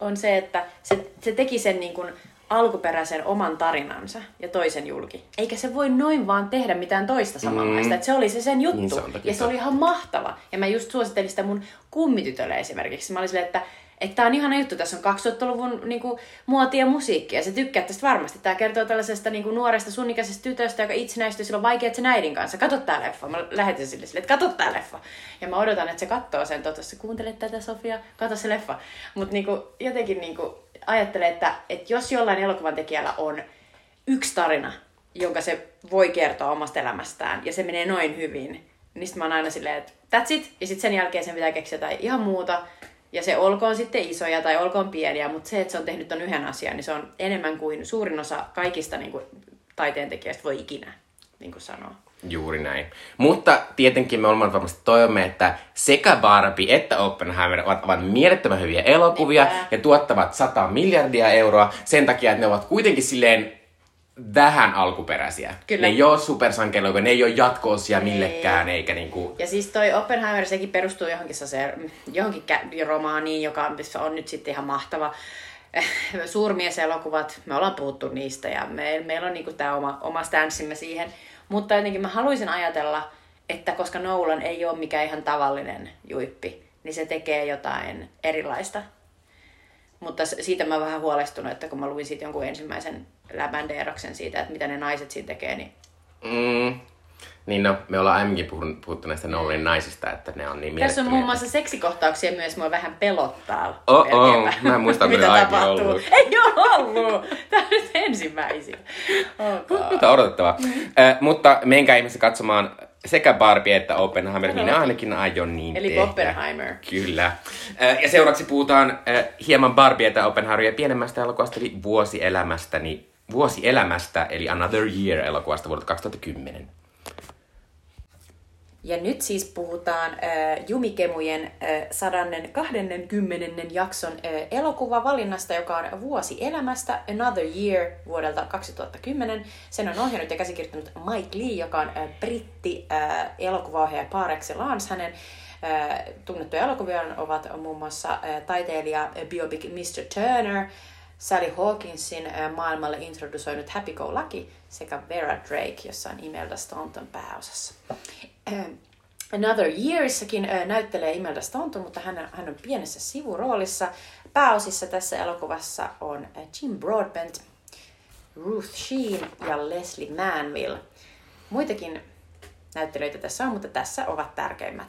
on se, että se, se teki sen niin kuin alkuperäisen oman tarinansa ja toisen julki. Eikä se voi noin vaan tehdä mitään toista samanlaista. Mm. Että se oli se sen juttu. Niin se ja se oli ihan mahtava. Ja mä just suosittelin sitä mun kummitytölle esimerkiksi. Mä olin silleen, että että tämä on ihana juttu, tässä on 2000-luvun niin kuin, muotia ja musiikkia, ja se tykkää tästä varmasti. Tämä kertoo tällaisesta niin kuin, nuoresta sunikäisestä tytöstä, joka itsenäistyy silloin vaikeat sen äidin kanssa. Kato tää leffa. Mä lähetin sille sille, että kato tää leffa. Ja mä odotan, että se katsoo sen, toivottavasti kuuntelet tätä Sofia, kato se leffa. Mutta niin jotenkin niin kuin, ajattelee, että, että jos jollain elokuvan tekijällä on yksi tarina, jonka se voi kertoa omasta elämästään, ja se menee noin hyvin, niin sitten mä oon aina silleen, että that's it, ja sitten sen jälkeen sen pitää keksiä jotain ihan muuta, ja se olkoon sitten isoja tai olkoon pieniä, mutta se, että se on tehnyt ton yhden asian, niin se on enemmän kuin suurin osa kaikista niin kuin, taiteentekijöistä voi ikinä niin kuin sanoa. Juuri näin. Mutta tietenkin me olemme varmasti toivomme, että sekä Barbie että Oppenheimer ovat, ovat mielettömän hyviä elokuvia Niinpä. ja tuottavat 100 miljardia euroa sen takia, että ne ovat kuitenkin silleen vähän alkuperäisiä. Kyllä. Ne ei ole supersankeloita, ne ei ole jatkoosia millekään, ei. eikä niinku... Ja siis toi Oppenheimer, sekin perustuu johonkin, se, johonkin romaaniin, joka on nyt sitten ihan mahtava. [LAUGHS] Suurmieselokuvat, me ollaan puhuttu niistä ja me, meillä on niinku tämä oma, oma stanssimme siihen. Mutta jotenkin mä haluaisin ajatella, että koska Nolan ei ole mikään ihan tavallinen juippi, niin se tekee jotain erilaista. Mutta siitä mä oon vähän huolestunut, että kun mä luin siitä jonkun ensimmäisen läbändeeroksen siitä, että mitä ne naiset siinä tekee, niin... Mm. Niin no, me ollaan aiemminkin puhuttu näistä Nolanin naisista, että ne on niin Tässä on muun muassa seksikohtauksia myös, mua vähän pelottaa. Oh, oh. Mä en muista, [LAUGHS] mitä tapahtuu. ollut. Ei ole ollut! Tämä on nyt ensimmäisiä. Okay. Mutta odotettavaa. Äh, mutta menkää ihmeessä katsomaan sekä Barbie että Oppenheimer. Minä ainakin aion niin Eli tehdä. Oppenheimer. Kyllä. Ja seuraavaksi puhutaan hieman Barbie ja Oppenheimeria pienemmästä elokuvasta, eli vuosielämästäni, vuosielämästä, eli Another Year-elokuvasta vuodelta 2010. Ja nyt siis puhutaan äh, Jumikemujen äh, 120. jakson äh, elokuvavalinnasta, joka on Vuosi elämästä, Another Year vuodelta 2010. Sen on ohjannut ja käsikirjoittanut Mike Lee, joka on äh, britti äh, elokuvaohjaaja par excellence. Hänen äh, tunnettuja elokuvia ovat muun muassa äh, taiteilija äh, biopic Mr. Turner, Sally Hawkinsin maailmalle introdusoinut Happy Go Lucky sekä Vera Drake, jossa on Imelda Staunton pääosassa. Another Yearssakin äh, näyttelee Imelda Staunton, mutta hän, hän on pienessä sivuroolissa. Pääosissa tässä elokuvassa on Jim Broadbent, Ruth Sheen ja Leslie Manville. Muitakin näyttelijöitä tässä on, mutta tässä ovat tärkeimmät.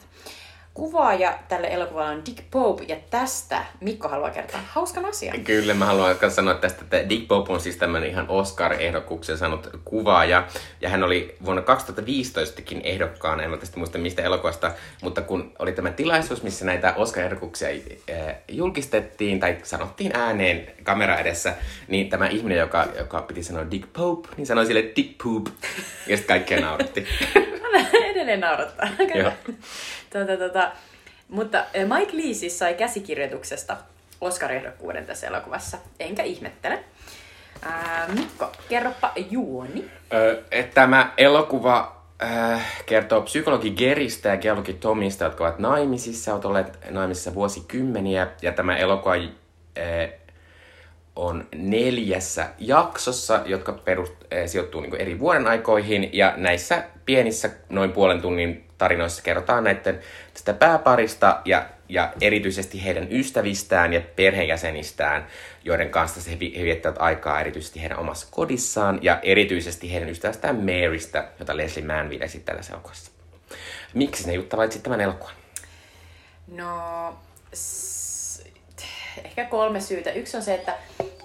Kuvaaja tälle elokuvalle on Dick Pope, ja tästä Mikko haluaa kertoa hauskan asian. Kyllä, mä haluan myös sanoa tästä, että Dick Pope on siis tämmöinen ihan Oscar-ehdokkuuksen saanut kuvaaja. Ja hän oli vuonna 2015kin ehdokkaana, en mä tästä muista mistä elokuvasta, mutta kun oli tämä tilaisuus, missä näitä Oscar-ehdokkuuksia äh, julkistettiin tai sanottiin ääneen kamera edessä, niin tämä ihminen, joka, joka piti sanoa Dick Pope, niin sanoi sille Dick Poop. Ja sitten kaikkia nauratti. [LAUGHS] Edelleen naurattaa. Joo. Tota, tota. Mutta eh, Mike Lee siis sai käsikirjoituksesta Oscar-ehdokkuuden tässä elokuvassa, enkä ihmettele. Mikko, kerropa juoni. Tämä elokuva kertoo psykologi Geristä ja geologi Tomista, jotka ovat naimisissa, ovat olleet naimisissa vuosikymmeniä. Ja tämä elokuva on neljässä jaksossa, jotka perust, äh, sijoittuu niin eri vuoden aikoihin. Ja näissä pienissä noin puolen tunnin tarinoissa kerrotaan näiden tästä pääparista ja, ja erityisesti heidän ystävistään ja perheenjäsenistään, joiden kanssa he, he viettävät aikaa erityisesti heidän omassa kodissaan ja erityisesti heidän ystävästään Marystä, jota Leslie Manville esittää tässä elokuvassa. Miksi sinä Jutta valitsit tämän elokuvan? No, s- ehkä kolme syytä. Yksi on se, että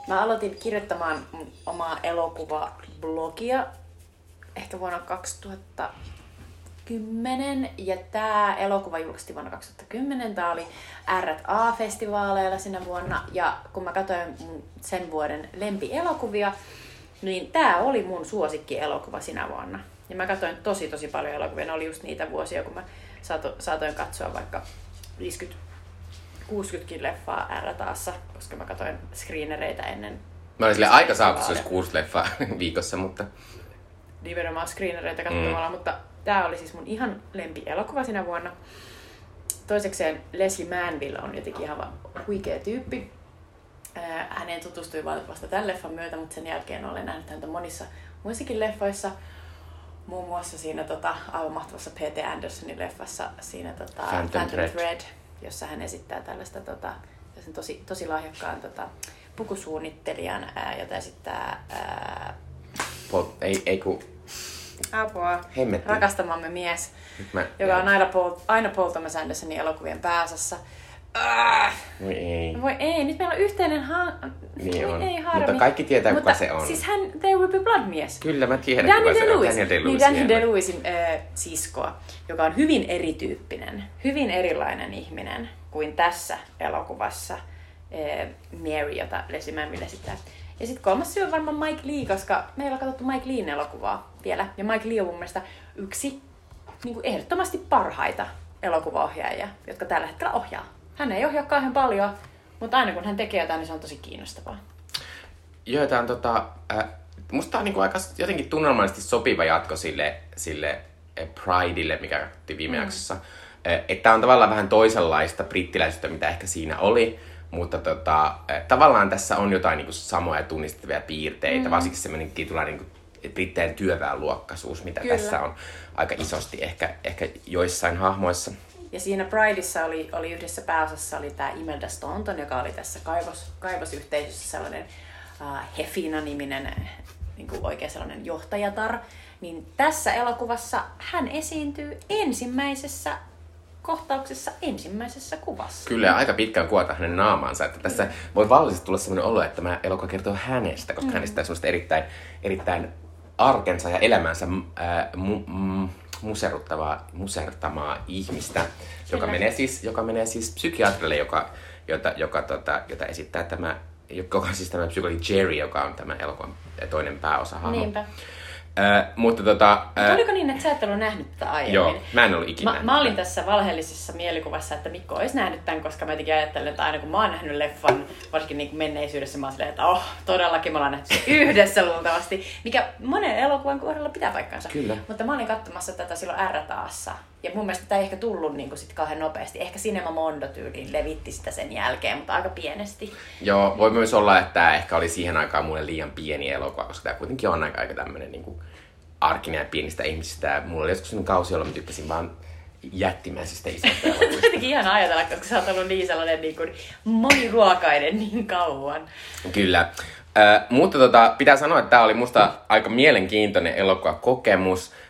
mä aloitin kirjoittamaan omaa elokuvablogia ehkä vuonna 2010 ja tämä elokuva julkaistiin vuonna 2010. Tämä oli R&A-festivaaleilla sinä vuonna ja kun mä katsoin sen vuoden lempielokuvia, niin tämä oli mun suosikkielokuva sinä vuonna. Ja mä katsoin tosi tosi paljon elokuvia. Ne oli just niitä vuosia, kun mä saato, saatoin katsoa vaikka 50 60 leffaa R-taassa, koska mä katsoin screenereitä ennen Mä olin sille aika saavutus, jos kuusi leffaa [LAUGHS] viikossa, mutta nimenomaan screenereitä katsomalla, mm. mutta tämä oli siis mun ihan lempielokuva sinä vuonna. Toisekseen Leslie Manville on jotenkin ihan huikea tyyppi. Häneen tutustui vasta tämän leffan myötä, mutta sen jälkeen olen nähnyt häntä monissa muissakin leffoissa. Muun muassa siinä tota, aivan mahtavassa P.T. Andersonin leffassa siinä tota, Phantom Thread. Thread, jossa hän esittää tällaista tota, tosi, tosi lahjakkaan tota, pukusuunnittelijan, ää, jota esittää ää, pol- ei, ei kun... apua, Hemmetti. rakastamamme mies, Nyt mä... joka on aina Paul, aina Thomas Andersonin elokuvien pääosassa. Ah! Voi ei. Voi ei, nyt meillä on yhteinen ha... Niin on. ei, harmi. Mutta kaikki tietää, kuka Mutta se on. Siis hän, There Will Be Blood mies. Kyllä mä tiedän, Daniel kuka se on. Daniel DeLuis. Niin, Daniel äh, siskoa, joka on hyvin erityyppinen, hyvin erilainen ihminen kuin tässä elokuvassa äh, Mary, jota Leslie Manville esittää. Ja sitten kolmas syy on varmaan Mike Lee, koska meillä on katsottu Mike Leen elokuvaa vielä. Ja Mike Lee on mun mielestä yksi niin kuin ehdottomasti parhaita elokuvaohjaajia, jotka tällä hetkellä ohjaa. Hän ei ohjaa kauhean paljon, mutta aina kun hän tekee jotain, niin se on tosi kiinnostavaa. Joo, tää on tota... Äh, musta on niinku aika jotenkin tunnelmallisesti sopiva jatko sille, sille äh, Prideille, mikä katsottiin viime mm. jaksossa. Äh, että on tavallaan vähän toisenlaista brittiläisyyttä, mitä ehkä siinä oli. Mutta tota, äh, tavallaan tässä on jotain niinku samoja tunnistettavia piirteitä, mm. varsinkin semmoinen tietynlainen niinku brittein työväenluokkaisuus, mitä Kyllä. tässä on aika isosti ehkä, ehkä joissain hahmoissa. Ja siinä Prideissa oli, oli yhdessä pääosassa oli tämä Imelda Staunton, joka oli tässä kaivos, kaivosyhteisössä sellainen uh, Hefina-niminen niin kuin oikein sellainen johtajatar. niin tässä elokuvassa hän esiintyy ensimmäisessä kohtauksessa ensimmäisessä kuvassa. Kyllä, aika pitkään kuvata hänen naamaansa. Että tässä voi vallisesti tulla sellainen olo, että tämä elokuva kertoo hänestä, koska mm. hänestä on sellaista erittäin, erittäin arkensa ja elämänsä ää, mu, mu, museruttavaa, musertamaa ihmistä, joka menee, siis, joka menee siis psykiatrille, joka, jota, joka, tota, jota esittää tämä, joka on siis tämä psykologi Jerry, joka on tämä elokuvan toinen pääosa. Niinpä. Äh, mutta tota... Äh, oliko niin, että sä et ollut nähnyt tätä aiemmin? Joo, mä en ollut ikinä. Mä, mä olin tässä valheellisessa mielikuvassa, että Mikko olisi nähnyt tämän, koska mä jotenkin ajattelen, että aina kun mä oon nähnyt leffan, varsinkin niin kuin menneisyydessä, mä oon silleen, että oh, todellakin me ollaan nähty yhdessä luultavasti, mikä monen elokuvan kohdalla pitää paikkansa. Kyllä. Mutta mä olin katsomassa tätä silloin R-taassa. Ja mun mielestä tämä ei ehkä tullut niin kuin sit kauhean nopeasti. Ehkä Cinema Mondo tyyliin levitti sitä sen jälkeen, mutta aika pienesti. Joo, voi myös olla, että tämä ehkä oli siihen aikaan mulle liian pieni elokuva, koska tämä kuitenkin on aika, aika tämmöinen niin kuin arkinen ja pienistä ihmisistä. Mulla oli joskus sellainen kausi, jolloin mä tykkäsin vaan jättimäisistä isoista [LAUGHS] elokuvista. jotenkin ihan ajatella, koska sä oot ollut niin sellainen niin kuin moniruokainen niin kauan. Kyllä. Äh, mutta tota, pitää sanoa, että tämä oli musta aika mielenkiintoinen elokuvakokemus. Äh,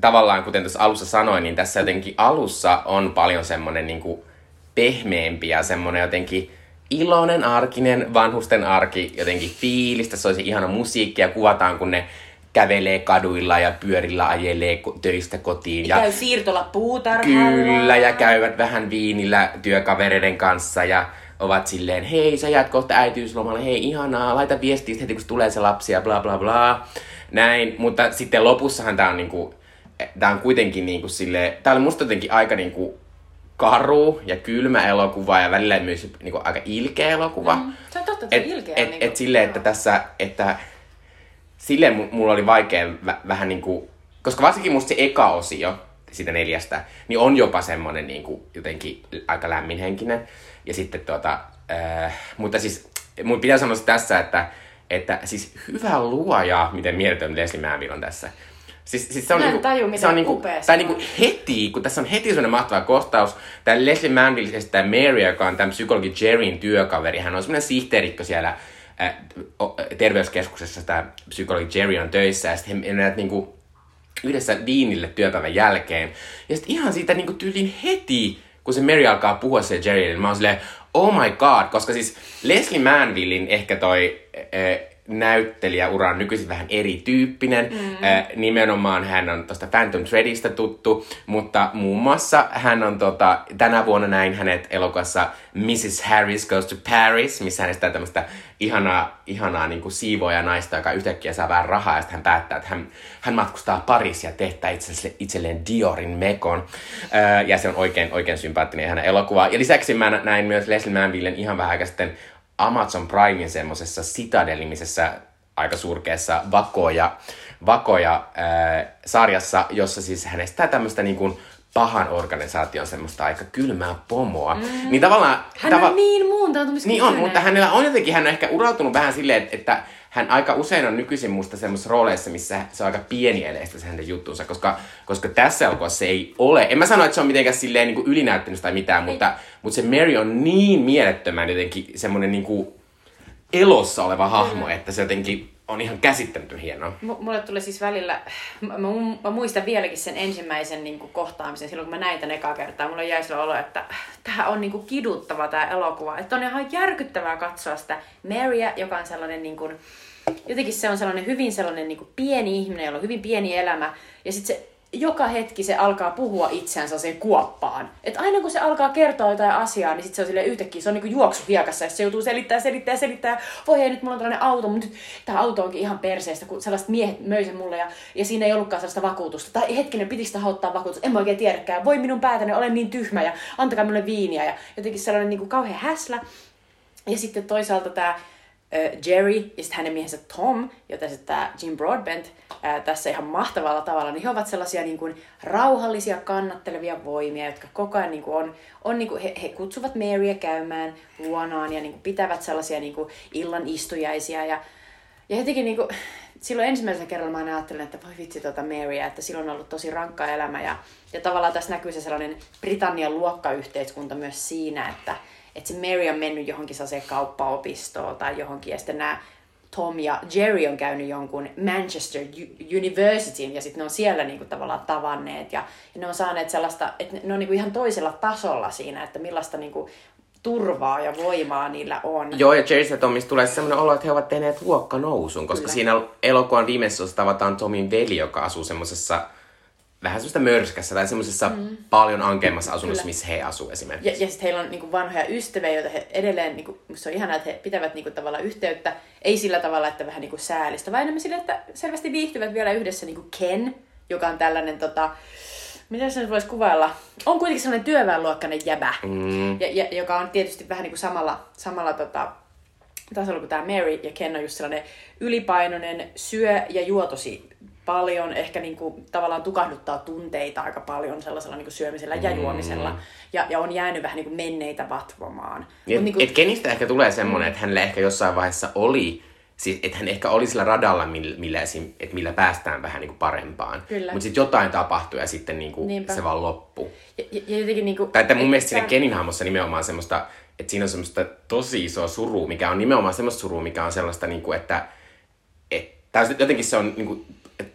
tavallaan, kuten tuossa alussa sanoin, niin tässä jotenkin alussa on paljon semmoinen niin kuin pehmeämpi ja semmoinen jotenkin iloinen, arkinen, vanhusten arki, jotenkin fiilistä, se olisi ihana musiikki ja kuvataan, kun ne kävelee kaduilla ja pyörillä ajelee töistä kotiin. Ja, ja käy siirtola puutarhalla. Kyllä, ja käyvät vähän viinillä työkavereiden kanssa ja ovat silleen, hei sä jäät kohta äitiyslomalle, hei ihanaa, laita viestiä heti kun tulee se lapsi ja bla bla bla. Näin, mutta sitten lopussahan tää on niinku, tää on kuitenkin niinku sille, tää oli musta jotenkin aika niinku karu ja kylmä elokuva ja välillä myös niinku aika ilkeä elokuva. Mm, se on totta, että et, ilkeä. Et, niinku, et silleen, että tässä, että silleen mulla oli vaikea vä- vähän niinku, koska varsinkin musta se eka osio siitä neljästä, niin on jopa semmonen niinku jotenkin aika lämminhenkinen. Ja sitten tuota, äh, mutta siis mun pitää sanoa tässä, että, että siis hyvä luoja, miten mieletön Leslie Manville on tässä. Siis, siis se on, niinku, taju, se on niinku, tai niinku heti, kun tässä on heti sellainen mahtava kohtaus. Tämä Leslie Manville esittää Mary, joka on tämän psykologi Jerryn työkaveri. Hän on semmoinen sihteerikko siellä terveyskeskuksessa tämä psykologi Jerry on töissä ja sitten he menevät niinku yhdessä viinille työpäivän jälkeen. Ja sitten ihan siitä niinku tyylin heti, kun se Mary alkaa puhua se Jerry, niin mä oon silleen, oh my god, koska siis Leslie Manvillein ehkä toi äh, näyttelijäura on nykyisin vähän erityyppinen. Mm. Äh, nimenomaan hän on tuosta Phantom Threadista tuttu, mutta muun muassa hän on tota, tänä vuonna näin hänet elokuvassa Mrs. Harris Goes to Paris, missä hänestä tämmöistä ihanaa, ihanaa niin siivoja naista, joka yhtäkkiä saa vähän rahaa ja sitten hän päättää, että hän, hän matkustaa Pariisia ja tehtää itselleen, itselleen Diorin mekon. Äh, ja se on oikein, oikein sympaattinen ihana elokuva. Ja lisäksi mä näin myös Leslie Manvillen ihan vähän sitten Amazon Primein semmoisessa Citadel-nimisessä aika surkeassa vakoja, vakoja ää, sarjassa, jossa siis hänestä tämmöistä niin kuin pahan organisaation semmoista aika kylmää pomoa. Mm. Niin tavallaan... Hän tava- on niin muuntautumiskykyinen. Niin on, mutta hänellä on jotenkin, hän on ehkä urautunut vähän silleen, että, että hän aika usein on nykyisin musta semmoisessa rooleissa, missä se on aika pienieleistä se hänen juttunsa, koska, koska tässä elokuvassa se ei ole. En mä sano, että se on mitenkään silleen niin kuin ylinäyttänyt tai mitään, mutta, mutta se Mary on niin mielettömän jotenkin semmoinen niin kuin elossa oleva hahmo, että se jotenkin on ihan käsittämätön hienoa. M- mulle tuli siis välillä, mä, mä muistan vieläkin sen ensimmäisen niin kuin, kohtaamisen silloin, kun mä näin tämän ekaa kertaa. Mulla jäi sillä olo, että tämä on niin kuin, kiduttava tämä elokuva. Että on ihan järkyttävää katsoa sitä Marya, joka on sellainen niin kuin, jotenkin se on sellainen hyvin sellainen niin kuin, pieni ihminen, jolla on hyvin pieni elämä. Ja sitten se joka hetki se alkaa puhua itseänsä se kuoppaan. Et aina kun se alkaa kertoa jotain asiaa, niin sit se on sille yhtäkkiä, se on niinku juoksu hiekassa, ja se joutuu selittää, selittää, selittää. Voi ei, nyt mulla on tällainen auto, mutta nyt tämä auto onkin ihan perseestä, kun sellaiset miehet möi sen mulle, ja, ja siinä ei ollutkaan sellaista vakuutusta. Tai hetkinen, pitikö sitä ottaa vakuutusta? En mä oikein tiedäkään. Voi minun päätäni, olen niin tyhmä, ja antakaa minulle viiniä. Ja jotenkin sellainen niinku kauhean häslä. Ja sitten toisaalta tämä Jerry ja sitten hänen miehensä Tom, jota tämä Jim Broadbent ää, tässä ihan mahtavalla tavalla, niin he ovat sellaisia niin kuin, rauhallisia, kannattelevia voimia, jotka koko ajan niin kuin, on, on niin kuin, he, he kutsuvat Marya käymään luonaan ja niin kuin, pitävät sellaisia niin kuin, illan istujaisia. Ja, ja jotenkin niin kuin, silloin ensimmäisellä kerralla mä ajattelin, että voi vitsi tuota Marya, että silloin on ollut tosi rankka elämä. Ja, ja tavallaan tässä näkyy se sellainen Britannian luokkayhteiskunta myös siinä, että että se Mary on mennyt johonkin se kauppaopistoon tai johonkin, ja sitten nämä Tom ja Jerry on käynyt jonkun Manchester Universityn ja sitten ne on siellä niinku tavallaan tavanneet ja, ja ne on saaneet sellaista, että ne, on niinku ihan toisella tasolla siinä, että millaista niinku turvaa ja voimaa niillä on. Joo, ja Jerry ja Tomista tulee sellainen olo, että he ovat tehneet luokkanousun, koska Kyllä. siinä elokuvan viimeisessä tavataan Tomin veli, joka asuu semmoisessa vähän semmoista mörskässä tai semmoisessa mm. paljon ankeimmassa asunnossa, Kyllä. missä he asuu esimerkiksi. Ja, ja sitten heillä on niinku vanhoja ystäviä, joita he edelleen, niinku, se on ihanaa, että he pitävät niinku tavalla yhteyttä, ei sillä tavalla, että vähän niinku säälistä, vaan enemmän sillä, että selvästi viihtyvät vielä yhdessä niinku Ken, joka on tällainen tota, mitä se voisi kuvailla? On kuitenkin sellainen työväenluokkainen jäbä, mm. ja, ja, joka on tietysti vähän niin kuin samalla, samalla tota, tasolla kuin tämä Mary, ja Ken on just sellainen ylipainoinen, syö ja juo tosi paljon, ehkä niin kuin, tavallaan tukahduttaa tunteita aika paljon sellaisella niin kuin syömisellä ja mm. juomisella, ja, ja on jäänyt vähän niin kuin menneitä vatvomaan. Niin, niin kuin... et Kenistä ehkä tulee semmoinen, mm. että hänellä ehkä jossain vaiheessa oli siis, että hän ehkä oli sillä radalla, millä, millä, esim, että millä päästään vähän niin kuin parempaan. Mutta sitten jotain tapahtui ja sitten niin kuin se vaan loppui. Ja, ja jotenkin niin kuin, tai että mun mielestä siinä Kenin hahmossa nimenomaan semmoista, että siinä on semmoista tosi isoa surua, mikä on nimenomaan semmoista surua, mikä on sellaista, niin kuin, että, että jotenkin se on niin kuin,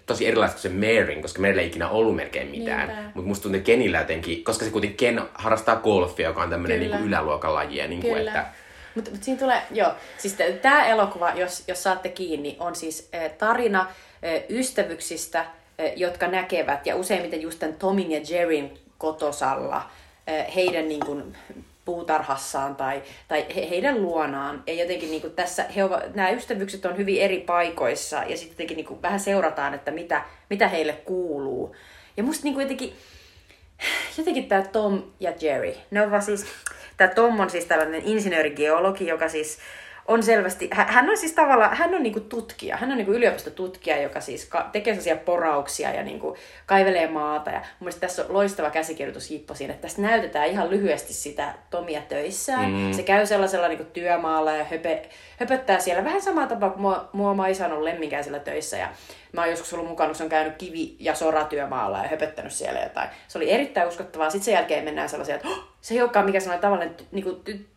tosi erilaista kuin se Maryn, koska meillä ei ikinä ollut melkein mitään. Mutta musta tuntuu, että Kenillä jotenkin, koska se kuitenkin Ken harrastaa golfia, joka on tämmöinen niin yläluokan laji. Niin kuin, että, mutta mut siinä tulee, joo, siis tämä elokuva, jos, jos saatte kiinni, on siis äh, tarina äh, ystävyksistä, äh, jotka näkevät, ja useimmiten just tämän Tomin ja Jerryn kotosalla, heidän niin kuin, puutarhassaan tai, tai he, heidän luonaan. Ja jotenkin niin kuin tässä he ovat, nämä ystävykset on hyvin eri paikoissa ja sitten jotenkin niin kuin vähän seurataan, että mitä, mitä heille kuuluu. Ja musta niin kuin jotenkin, jotenkin tämä Tom ja Jerry, ne ovat siis, Tämä Tom on siis tällainen insinöörigeologi, joka siis on selvästi, hän on siis tavallaan, hän on niinku tutkija, hän on niinku yliopistotutkija, joka siis tekee sellaisia porauksia ja niinku kaivelee maata. Ja mun mielestä tässä on loistava käsikirjoitus Jippo siinä, että tässä näytetään ihan lyhyesti sitä Tomia töissään. Mm. Se käy sellaisella niinku työmaalla ja höpe, höpöttää siellä vähän samaa tapaa kuin mua, mua mä isä on ollut lemminkäisellä töissä. Ja mä oon joskus ollut mukana, kun se on käynyt kivi- ja soratyömaalla ja höpöttänyt siellä jotain. Se oli erittäin uskottavaa. Sitten sen jälkeen mennään sellaisia, että oh, se ei olekaan mikään sellainen tavallinen niin kuin,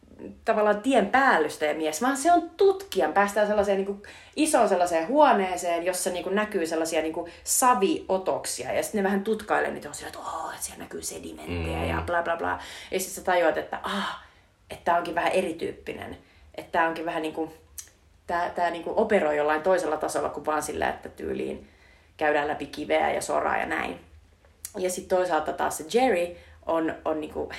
tavallaan tien päällystäjämies, vaan se on tutkijan. Päästään sellaiseen niin kuin, isoon sellaiseen huoneeseen, jossa niin kuin, näkyy sellaisia niin kuin, saviotoksia. Ja sitten ne vähän tutkailee niitä on että, oh, siellä näkyy sedimenttiä mm. ja bla bla bla. Ja sitten sä tajuat, että ah, että tämä onkin vähän erityyppinen. Että tämä onkin vähän niin kuin, tämä, tämä niin kuin operoi jollain toisella tasolla kuin vaan sillä, että tyyliin käydään läpi kiveä ja soraa ja näin. Ja sitten toisaalta taas se Jerry on, on niin kuin,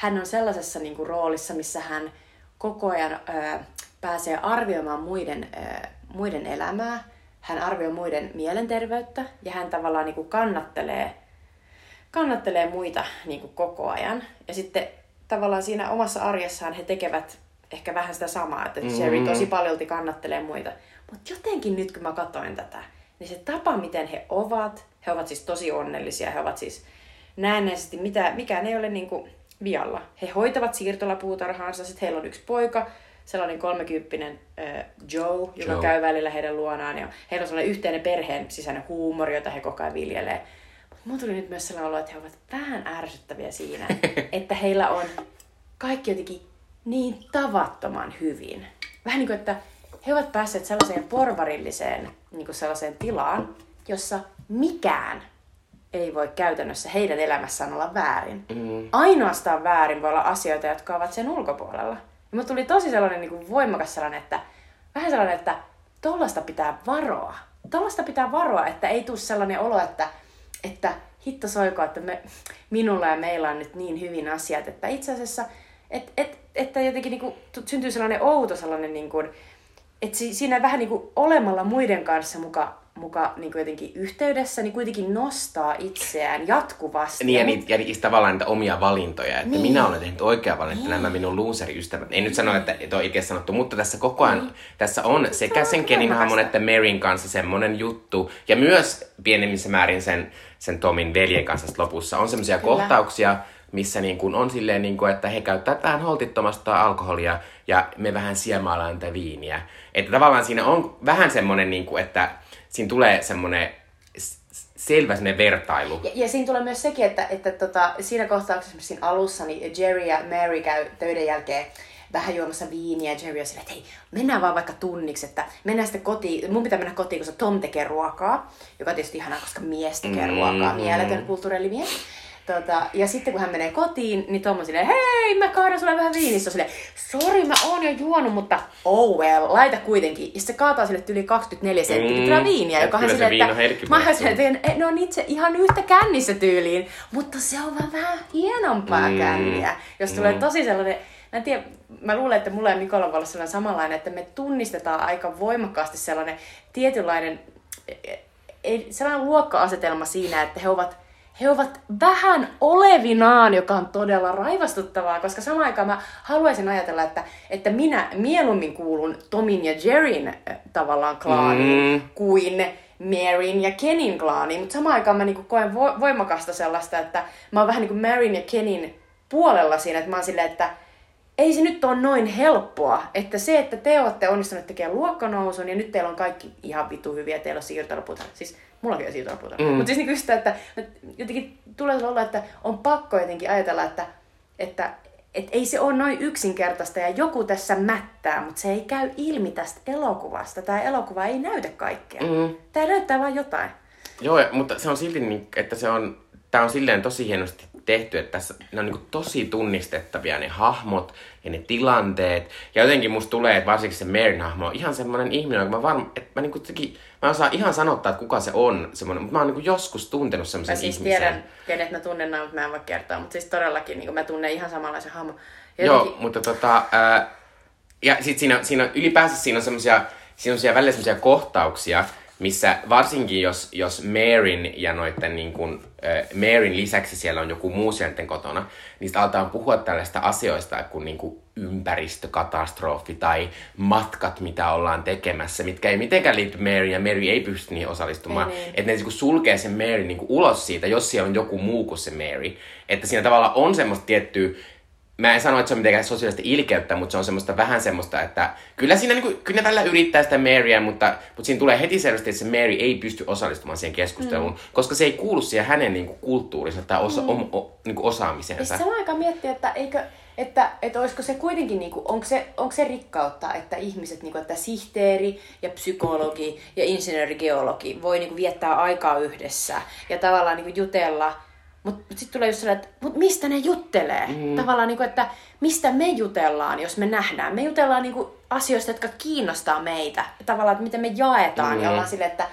hän on sellaisessa niin kuin, roolissa, missä hän koko ajan ö, pääsee arvioimaan muiden, ö, muiden elämää. Hän arvioi muiden mielenterveyttä ja hän tavallaan niin kuin, kannattelee, kannattelee muita niin kuin, koko ajan. Ja sitten tavallaan siinä omassa arjessaan he tekevät ehkä vähän sitä samaa, että Sherry mm-hmm. tosi paljolti kannattelee muita. Mutta jotenkin nyt kun mä katsoin tätä, niin se tapa, miten he ovat, he ovat siis tosi onnellisia, he ovat siis näennäisesti, mitä, mikään ei ole niinku vialla. He hoitavat siirtolapuutarhaansa, sitten heillä on yksi poika, sellainen kolmekymppinen äh, Joe, joka Joe. käy välillä heidän luonaan. Ja heillä on sellainen yhteinen perheen sisäinen huumori, jota he koko ajan viljelee. Mutta mulla tuli nyt myös sellainen olo, että he ovat vähän ärsyttäviä siinä, [LAUGHS] että heillä on kaikki jotenkin niin tavattoman hyvin. Vähän niin kuin, että he ovat päässeet sellaiseen porvarilliseen niin kuin sellaiseen tilaan, jossa mikään ei voi käytännössä heidän elämässään olla väärin. Mm. Ainoastaan väärin voi olla asioita, jotka ovat sen ulkopuolella. Ja mulla tuli tosi sellainen niin kuin voimakas sellainen, että vähän sellainen, että tollasta pitää varoa. Tollasta pitää varoa, että ei tule sellainen olo, että, että hitto soiko, että me, minulla ja meillä on nyt niin hyvin asiat, että itse asiassa, et, et, että jotenkin niin kuin, syntyy sellainen outo sellainen, niin kuin, että siinä vähän niin kuin olemalla muiden kanssa muka muka niin kuin jotenkin yhteydessä, niin kuitenkin nostaa itseään jatkuvasti. Niin, ja, niitä, ja niitä tavallaan niitä omia valintoja, että niin. minä olen tehnyt oikea valinta, niin. nämä minun loseriystävät. En nyt sano, että et ole oikein sanottu, mutta tässä koko ajan, niin. tässä on sekä sen Kenin hahmon että Maryn kanssa semmoinen juttu, ja myös pienemmissä määrin sen, sen Tomin veljen kanssa lopussa on semmoisia kohtauksia, missä niin kuin on silleen, niin kuin, että he käyttävät vähän holtittomasta alkoholia ja me vähän siemaillaan tätä viiniä. Että tavallaan siinä on vähän semmoinen, niin kuin, että siinä tulee semmoinen selvä sinne vertailu. Ja, ja siinä tulee myös sekin, että, että tota, siinä kohtauksessa siinä alussa niin Jerry ja Mary käy töiden jälkeen vähän juomassa viiniä. Jerry on silleen, että hei, mennään vaan vaikka tunniksi, että mennään sitten kotiin. Mun pitää mennä kotiin, koska Tom tekee ruokaa, joka on tietysti ihanaa, koska mies tekee Mm, ruokaa, mieletön mm. kulttuurielimiä. Tota, ja sitten kun hän menee kotiin, niin Tom on silleen, hei, mä kaadan sulle vähän on silleen, sori, mä oon jo juonut, mutta oh well, laita kuitenkin. Ja se kaataa sille yli 24 senttilitriä Mm, viiniä, joka se silleen, että mä maistuu. ajattelin, että ne on itse ihan yhtä kännissä tyyliin, mutta se on vaan vähän hienompaa Mm, känniä. Jos mm. tulee tosi sellainen, mä en tiedä, mä luulen, että mulla ja Mikolla voi olla sellainen samanlainen, että me tunnistetaan aika voimakkaasti sellainen tietynlainen, ei- sellainen luokka-asetelma siinä, että he ovat he ovat vähän olevinaan, joka on todella raivastuttavaa, koska samaan aikaan mä haluaisin ajatella, että, että minä mieluummin kuulun Tomin ja Jerin äh, tavallaan klaaniin Mm. kuin Maryn ja Kenin klaaniin, mutta samaan aikaan mä niinku koen vo- voimakasta sellaista, että mä oon vähän niin kuin Maryn ja Kenin puolella siinä, että mä oon silleen, että ei se nyt ole noin helppoa, että se, että te olette onnistuneet tekemään luokkanousun ja nyt teillä on kaikki ihan vitu hyviä, teillä on siirtolapuutarha. Siis mullakin on siirtolapuutarha. Mm. Mutta siis niin sitä, että, jotenkin tulee olla, että on pakko jotenkin ajatella, että, että et ei se ole noin yksinkertaista ja joku tässä mättää, mutta se ei käy ilmi tästä elokuvasta. Tämä elokuva ei näytä kaikkea. Mm. Tämä näyttää vain jotain. Joo, mutta se on silti, niin, että se on, tää on silleen tosi hienosti tehty, että tässä, ne on niin tosi tunnistettavia ne hahmot ja ne tilanteet. Ja jotenkin musta tulee, että varsinkin se Maryn hahmo on ihan semmoinen ihminen, joka mä varma, että mä, niin kuin, mä osaan ihan sanottaa, että kuka se on semmoinen, mutta mä oon niin joskus tuntenut semmoisen siis ihmisen. tiedän, kenet mä tunnen nämä, mutta mä en voi kertoa. Mutta siis todellakin niin mä tunnen ihan samanlaisen hahmon. Ja Joo, jotenkin- mutta tota, ää, ja sit siinä, siinä ylipäänsä siinä on semmosia, siinä on semmosia välillä semmosia kohtauksia, missä varsinkin jos, jos Maryn ja noitten niin kun, äh, Maryn lisäksi siellä on joku muu sieltä kotona, niin aletaan puhua tällaista asioista kuin niin kuin ympäristökatastrofi tai matkat, mitä ollaan tekemässä, mitkä ei mitenkään liity Maryin ja Mary ei pysty niihin osallistumaan. Niin. Että ne niin sulkee sen Mary niin ulos siitä, jos siellä on joku muu kuin se Mary. Että siinä tavalla on semmoista tiettyä mä en sano, että se on mitenkään sosiaalista ilkeyttä, mutta se on semmoista vähän semmoista, että kyllä siinä niinku, kyllä ne välillä yrittää sitä Maryä, mutta, mutta siinä tulee heti selvästi, että se Mary ei pysty osallistumaan siihen keskusteluun, mm. koska se ei kuulu siihen hänen niinku, kulttuurinsa tai osa, mm. om, o, niinku, Ja osaamiseensa. sitten samaan aikaan miettiä, että eikö, että, että olisiko se kuitenkin, niinku, onko, se, onko se rikkautta, että ihmiset, niinku, että sihteeri ja psykologi ja insinöörigeologi voi niinku, viettää aikaa yhdessä ja tavallaan niinku, jutella. Mutta mut sitten tulee just sellainen, että mut mistä ne juttelee? Mm. Tavallaan, niinku, että mistä me jutellaan, jos me nähdään. Me jutellaan niinku, asioista, jotka kiinnostaa meitä. Tavallaan, että miten me jaetaan Mm. ja silleen, että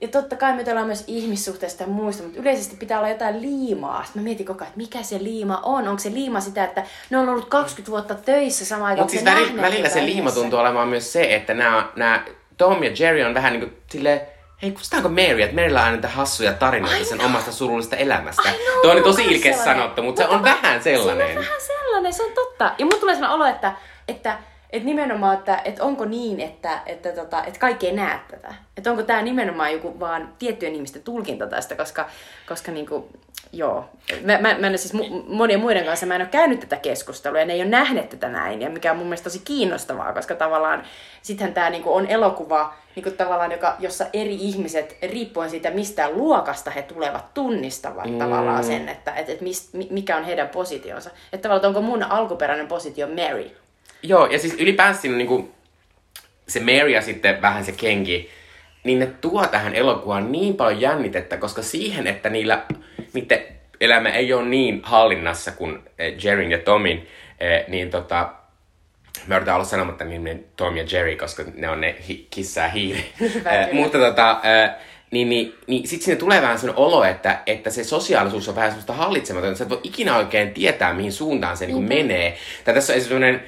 ja totta kai me jutellaan myös ihmissuhteista ja muista, mutta yleisesti pitää olla jotain liimaa. Sitten mä mietin koko ajan, että mikä se liima on. Onko se liima sitä, että ne on ollut 20 vuotta töissä samaan aikaan, Mutta siis välillä, se liima tuntuu olevan myös se, että nämä, nämä Tom ja Jerry on vähän niin kuin silleen, hei, kustaanko Mary, että Maryllä on aina niitä hassuja tarinoita I sen omasta surullisesta elämästä. Know, Tuo on tosi ilkeä sanottu, mutta se on vähän sellainen. Se on vähän sellainen, se on totta. Ja mulla tulee sellainen olo, että, että, että nimenomaan, että, että onko niin, että, että, tota, että kaikki ei näe tätä. Että onko tämä nimenomaan joku vaan tiettyjen ihmisten tulkinta tästä, koska, koska niinku, joo. Mä, mä, mä en siis mu- monien muiden kanssa, mä en ole käynyt tätä keskustelua ja ne ei ole nähneet tätä näin, ja mikä on mun mielestä tosi kiinnostavaa, koska tavallaan sittenhän tämä niinku on elokuva, niinku tavallaan, joka, jossa eri ihmiset, riippuen siitä mistä luokasta he tulevat, tunnistavat mm. tavallaan sen, että et, et mist, mi- mikä on heidän positionsa. Että tavallaan, onko mun alkuperäinen positio Mary? Joo, ja siis ylipäänsä siinä niinku, se Mary ja sitten vähän se Kenki, niin ne tuo tähän elokuvaan niin paljon jännitettä, koska siihen, että niillä, niiden elämä ei ole niin hallinnassa kuin eh, Jerryn ja Tomin, eh, niin tota, mä yritän olla sanomatta nimen Tom ja Jerry, koska ne on ne hi- kissa ja hiiri. [LAUGHS] Eh, mutta tota, niin, niin, niin sitten sinne tulee vähän sellainen olo, että, että se sosiaalisuus on vähän semmoista hallitsematonta. Sä et voi ikinä oikein tietää, mihin suuntaan se niin menee. Tai tässä on semmoinen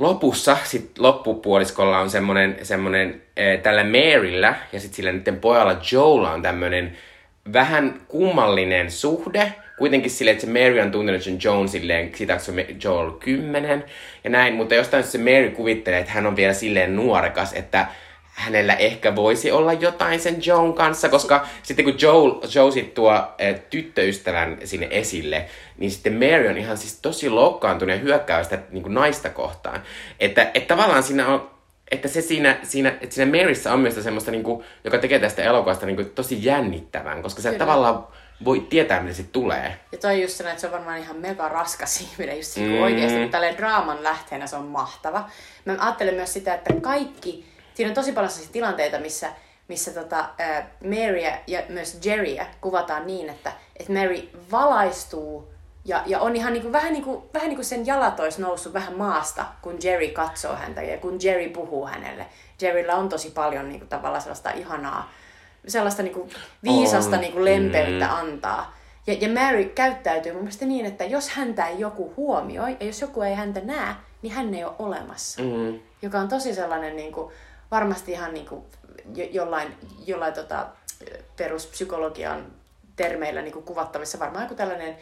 lopussa, sit loppupuoliskolla on semmonen, semmonen äh, tällä Maryllä ja sitten sillä niiden pojalla Joella on tämmönen vähän kummallinen suhde. Kuitenkin silleen, että se Mary on tuntenut sen Joan silleen, siitä kun se Joel on kymmenen ja näin, mutta jostain se Mary kuvittelee, että hän on vielä silleen nuorekas, että hänellä ehkä voisi olla jotain sen Joan kanssa, koska sitten kun Joe, Joe sit tuo eh, tyttöystävän sinne esille, niin sitten Mary on ihan siis tosi loukkaantunut ja hyökkää sitä niin kuin naista kohtaan. Että, että tavallaan siinä on, että se siinä, siinä, että siinä Maryssä on myös semmoista, niin kuin, joka tekee tästä elokuvasta niin kuin, tosi jännittävän, koska Kyllä. tavallaan voi tietää, mitä sitten tulee. Ja toi on just sellainen, että se on varmaan ihan mega raskas [LAUGHS] ihminen, just. Mm. oikeasti, kun tälleen draaman lähteenä se on mahtava. Mä ajattelen myös sitä, että kaikki, siinä on tosi paljon sellaisia tilanteita, missä, missä tota, äh, Maryä ja myös Jerryä kuvataan niin, että, että Mary valaistuu ja, ja on ihan niinku, vähän, niinku, vähän niinku sen jalat olisi noussut vähän maasta, kun Jerry katsoo häntä ja kun Jerry puhuu hänelle. Jerryllä on tosi paljon niinku, tavallaan sellaista ihanaa, sellaista niinku, viisasta On. niinku, lempeyttä Mm. antaa. Ja, ja Mary käyttäytyy mun mielestä niin, että jos häntä ei joku huomioi ja jos joku ei häntä näe, niin hän ei ole olemassa. Mm. Joka on tosi sellainen niin kuin, varmasti ihan niin kuin, jo, jollain, jollain tota, peruspsykologian termeillä niin kuin kuvattavissa. Varmaan joku tällainen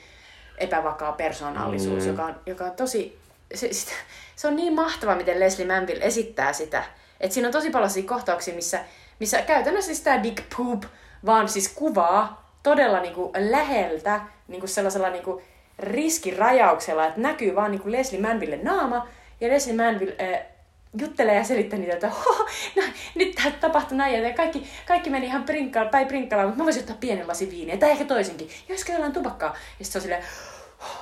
epävakaa persoonallisuus, Mm. joka, on, joka on tosi... Se, sitä, se on niin mahtava, miten Leslie Manville esittää sitä. Että siinä on tosi paljon kohtauksia, missä, missä käytännössä sitä Dick Poop vaan siis kuvaa todella niin kuin läheltä niin kuin sellaisella niin kuin riskirajauksella, että näkyy vaan niin kuin Leslie Manville naama, ja Leslie Manville äh, juttelee ja selittää niitä, että no, nyt tämä tapahtui näin, ja kaikki, kaikki meni ihan prinkkalla, päin prinkkalaan, mutta mä voisin ottaa pienen lasin viiniä, tai ehkä toisenkin, ja olisiko jollain tupakkaa. Ja sitten se on silleen,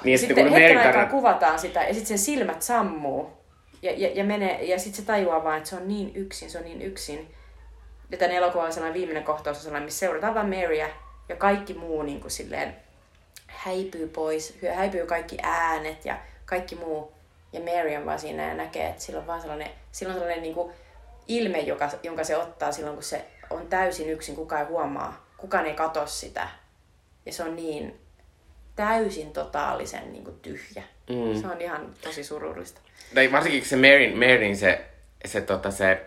Niin, sitten sitten kun hetken aikaa tarina- kuvataan sitä, ja sitten sen silmät sammuu, ja, ja, ja, menee, ja sitten se tajuaa vaan, että se on niin yksin, se on niin yksin. Ja tämän elokuvan sellainen viimeinen kohtaus on sellainen, missä seurataan vaan Maryä, ja kaikki muu niin kuin silleen häipyy pois, häipyy kaikki äänet ja kaikki muu. Ja Mary on vaan siinä ja näkee, että sillä on vaan sellainen, sillä on sellainen niin kuin ilme, joka, jonka se ottaa silloin, kun se on täysin yksin, kukaan ei huomaa, kukaan ei katso sitä. Ja se on niin täysin totaalisen niin kuin tyhjä. Mm. Se on ihan tosi surullista. Tai varsinkin se Maryn, Maryn se, se, tota, se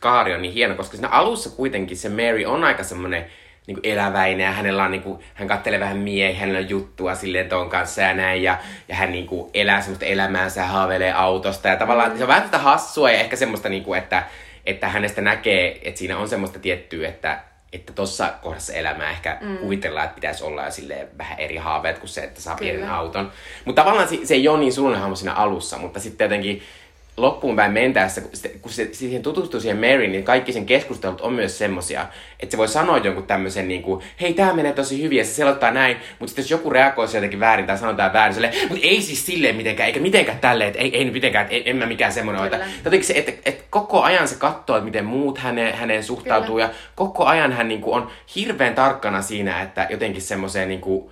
kaari on niin hieno, koska siinä alussa kuitenkin se Mary on aika semmoinen niin eläväinen ja hänellä on, niin kuin, hän kattelee vähän miehiä, hänellä on juttua silleen ton kanssa ja näin ja, ja hän niin kuin, elää semmoista elämäänsä ja haaveilee autosta ja tavallaan se on vähän tätä hassua ja ehkä semmoista, niin kuin, että, että hänestä näkee, että siinä on semmoista tiettyä, että että tuossa kohdassa elämää ehkä mm. kuvitellaan, että pitäisi olla silleen vähän eri haaveet kuin se, että saa Kyllä. pienen auton. Mutta tavallaan se, se ei ole niin surullinen hahmo siinä alussa, mutta sitten jotenkin loppuun päin mentäessä, kun, se, kun se siihen tutustuu siihen Maryin, niin kaikki sen keskustelut on myös semmosia, että se voi sanoa jonkun tämmöisen niin kuin, hei, tämä menee tosi hyvin, ja se selottaa näin, mutta sitten jos joku reagoi jotenkin väärin tai sanotaan väärin, silleen, mutta ei siis silleen mitenkään, eikä mitenkään tälleen, että ei, ei mitenkään, että en, en mä mikään semmoinen ole. Jotenkin se, että, että koko ajan se katsoo, että miten muut häneen, häneen suhtautuu, Kyllä. ja koko ajan hän niin kuin, on hirveän tarkkana siinä, että jotenkin semmoiseen niin kuin,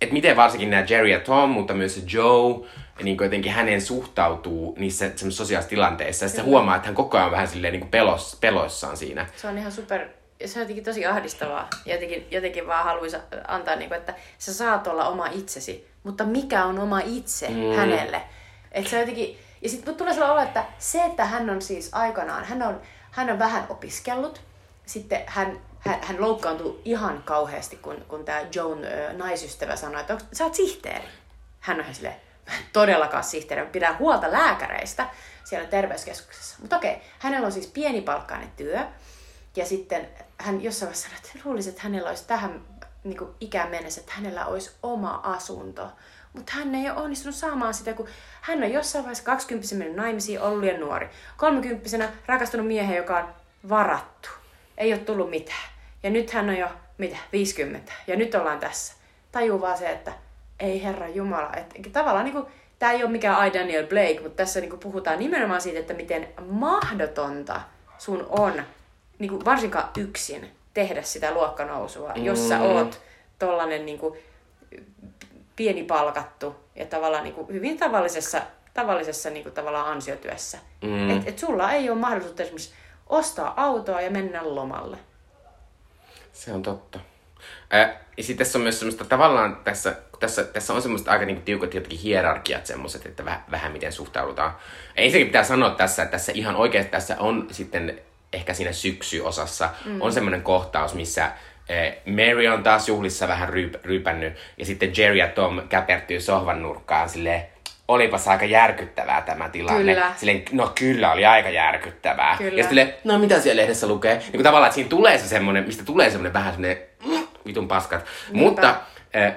että miten varsinkin nämä Jerry ja Tom, mutta myös se Joe, niin kuin jotenkin hänen suhtautuu niissä sosiaalisissa tilanteissa. Ja sitten se huomaa, että hän koko ajan on vähän silleen niin kuin pelos, peloissaan siinä. Se on ihan super, se on jotenkin tosi ahdistavaa. Jotenkin, jotenkin vaan haluaisi antaa, niin kuin, että sä saat olla oma itsesi, mutta mikä on oma itse mm. hänelle? Et se jotenkin, ja sitten tulee sellainen olo, että se, että hän on siis aikanaan, hän on, hän on vähän opiskellut, sitten hän, hän, hän loukkaantui ihan kauheasti, kun, kun tämä Joan ö, naisystävä sanoi, että "Onks- sä oot sihteeri. Hän on ihan silleen, "Mä en todellakaan sihteeri, mä pidän huolta lääkäreistä siellä terveyskeskuksessa. Mutta okei, hänellä on siis pienipalkkainen työ. Ja sitten hän jossain vaiheessa sanoi, että luulisi, että hänellä olisi tähän niin kuin ikään mennessä, että hänellä olisi oma asunto. Mutta hän ei ole onnistunut saamaan sitä, kun hän on jossain vaiheessa 20 mennyt naimisiin, ollut liian nuori. 30 rakastunut miehen, joka on varattu. Ei ole tullut mitään. Ja nyt hän on jo, mitä, 50. Ja nyt ollaan tässä. Tajuu vaan se, että ei herra Jumala. Että tavallaan niin kuin, tämä ei ole mikään I Daniel Blake, mutta tässä niin kuin puhutaan nimenomaan siitä, että miten mahdotonta sun on, niin kuin varsinkaan yksin, tehdä sitä luokkanousua, mm. jos sä oot tollanen niin kuin, pieni palkattu ja tavallaan niin kuin, hyvin tavallisessa, tavallisessa niin kuin, tavallaan ansiotyössä. Mm. Et, et sulla ei ole mahdollisuutta esimerkiksi ostaa autoa ja mennä lomalle. Se on totta. Ää, ja sitten tässä on myös semmoista tavallaan tässä, tässä, tässä on semmoista aika niinku tiukat jotenkin hierarkiat semmoiset, että vähän, vähän miten suhtaudutaan. Ensinnäkin pitää sanoa tässä, että tässä ihan oikeasti tässä on sitten ehkä siinä syksyosassa mm. on semmoinen kohtaus, missä eh, Mary on taas juhlissa vähän ryyp, ryypännyt ja sitten Jerry ja Tom käpertyy sohvan nurkkaan silleen, olipas aika järkyttävää tämä tilanne. Kyllä. Silleen, no kyllä, oli aika järkyttävää. Kyllä. Ja sitten no mitä siellä lehdessä lukee? Niin kuin tavallaan, että siinä tulee se semmoinen, mistä tulee semmoinen vähän semmoinen mm, vitun paskat. Mutta äh,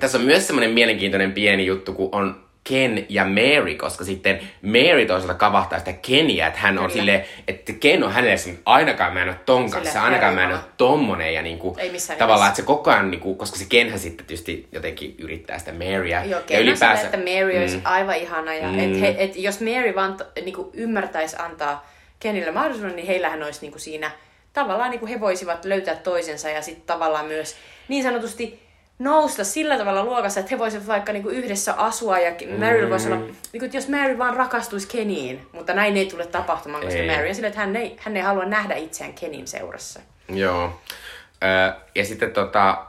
tässä on myös semmoinen mielenkiintoinen pieni juttu, kun on Ken ja Mary, koska sitten Mary toisaalta kavahtaa sitä Keniä, että hän on Kyllä. silleen, että Ken on hänelle semmoinen, ainakaan mä en ole ton kanssa, ainakaan mä en ole tommonen ja niinku, tavallaan, että se koko ajan, niinku, koska se Kenhän sitten tietysti jotenkin yrittää sitä Maryä. Joo, ja Ken ylipäänsä... että Mary olisi mm. aivan ihana. Ja Mm. mm. et he, et jos Mary vaan t- niinku ymmärtäisi antaa Kenille mahdollisuuden, niin heillähän olisi niinku siinä... Tavallaan niinku he voisivat löytää toisensa ja sitten tavallaan myös niin sanotusti nousta sillä tavalla luokassa, että he voisivat vaikka niinku yhdessä asua ja Mary Mm. voisi olla, niinku, että jos Mary vaan rakastuisi Keniin, mutta näin ei tule tapahtumaan, koska Ei. Mary on sillä, että hän ei, hän ei halua nähdä itseään Kenin seurassa. Joo. Ö, ja sitten tota,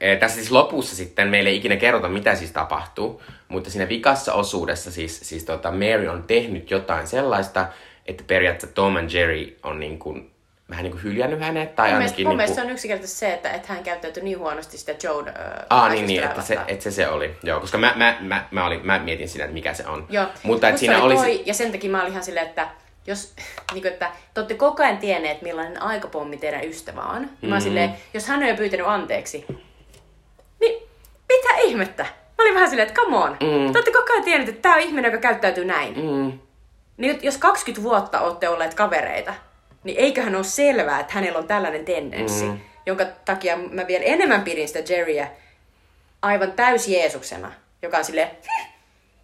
e, tässä siis lopussa sitten meille ei ikinä kerrota, mitä siis tapahtuu, mutta siinä vikassa osuudessa siis, siis tota Mary on tehnyt jotain sellaista, että periaatteessa Tom and Jerry on niin kuin, vähän niin kuin hyljännyt hänet, tai Mun mielestä, mun niin mielestä se kuin... on yksinkertaisesti se, että, että hän käyttäytyi niin huonosti sitä Joan äh, Ah, niin, niin, että se, että se, se oli. Joo, koska mä, mä, mä, mä, olin, mä mietin siinä, että mikä se on. Joo. Mutta että siinä oli toi, ja sen takia mä olin ihan silleen, että jos, [LAUGHS] niin kuin, että te olette koko ajan tienneet, millainen aikapommi teidän ystävä on. Niin Mm. mä olin silleen, jos hän on jo pyytänyt anteeksi, niin mitä ihmettä? Mä olin vähän silleen, että come on. Mm. Te olette koko ajan tienneet, että tää on ihminen, joka käyttäytyy näin. Mm, Niin jos 20 vuotta olette olleet kavereita, niin eiköhän ole selvää, että hänellä on tällainen tendenssi, Mm. jonka takia mä vielä enemmän pidin sitä Jerryä aivan täys Jeesuksena, joka on silleen, "Hm,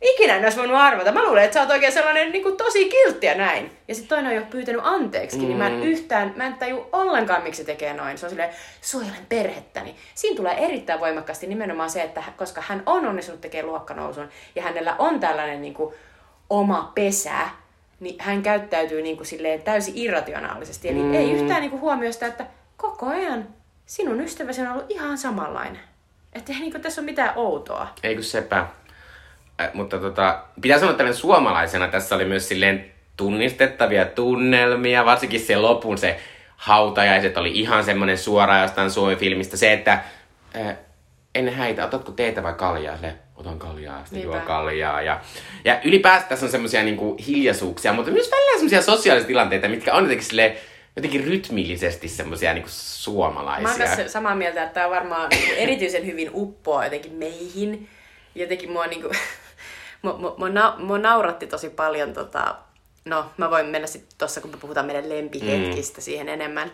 ikinä en olisi voinut arvata. Mä luulen, että sä oot oikein sellainen niin kuin, tosi kiltti ja näin. Ja sitten toinen on jo pyytänyt anteeksi, mm. niin mä en yhtään, mä en taju ollenkaan, miksi se tekee noin. Se on silleen, suojelen perhettäni. Siinä tulee erittäin voimakkaasti nimenomaan se, että koska hän on onnistunut tekemään luokkanousun ja hänellä on tällainen niin kuin, oma pesä, niin hän käyttäytyy niin kuin, silleen täysin irrationaalisesti. Eli mm. ei yhtään niin kuin, huomioi sitä, että koko ajan sinun ystäväsi on ollut ihan samanlainen. Että ei niin kuin, tässä ole mitään outoa. ei kun sepä. Äh, mutta tota, pitää sanoa, että suomalaisena tässä oli myös silleen tunnistettavia tunnelmia, varsinkin se lopun se hautajaiset oli ihan semmoinen suora jostain Suomi-filmistä. Se, että äh, ennen häitä, otatko teetä vai kaljaa? Sille, otan kaljaa, sitten juo kaljaa. Ja, ja ylipäätään tässä on semmoisia niinku hiljaisuuksia, mutta myös välillä semmoisia sosiaalisia tilanteita, mitkä on jotenkin silleen, jotenkin rytmillisesti semmoisia niinku suomalaisia. Mä oon tässä samaa mieltä, että tämä varmaan niinku erityisen hyvin uppoaa jotenkin meihin. Jotenkin mua, niinku, [LAUGHS] mua, mua, mua, na, mua nauratti tosi paljon, tota, no mä voin mennä sitten tuossa, kun me puhutaan meidän lempihetkistä mm. siihen enemmän.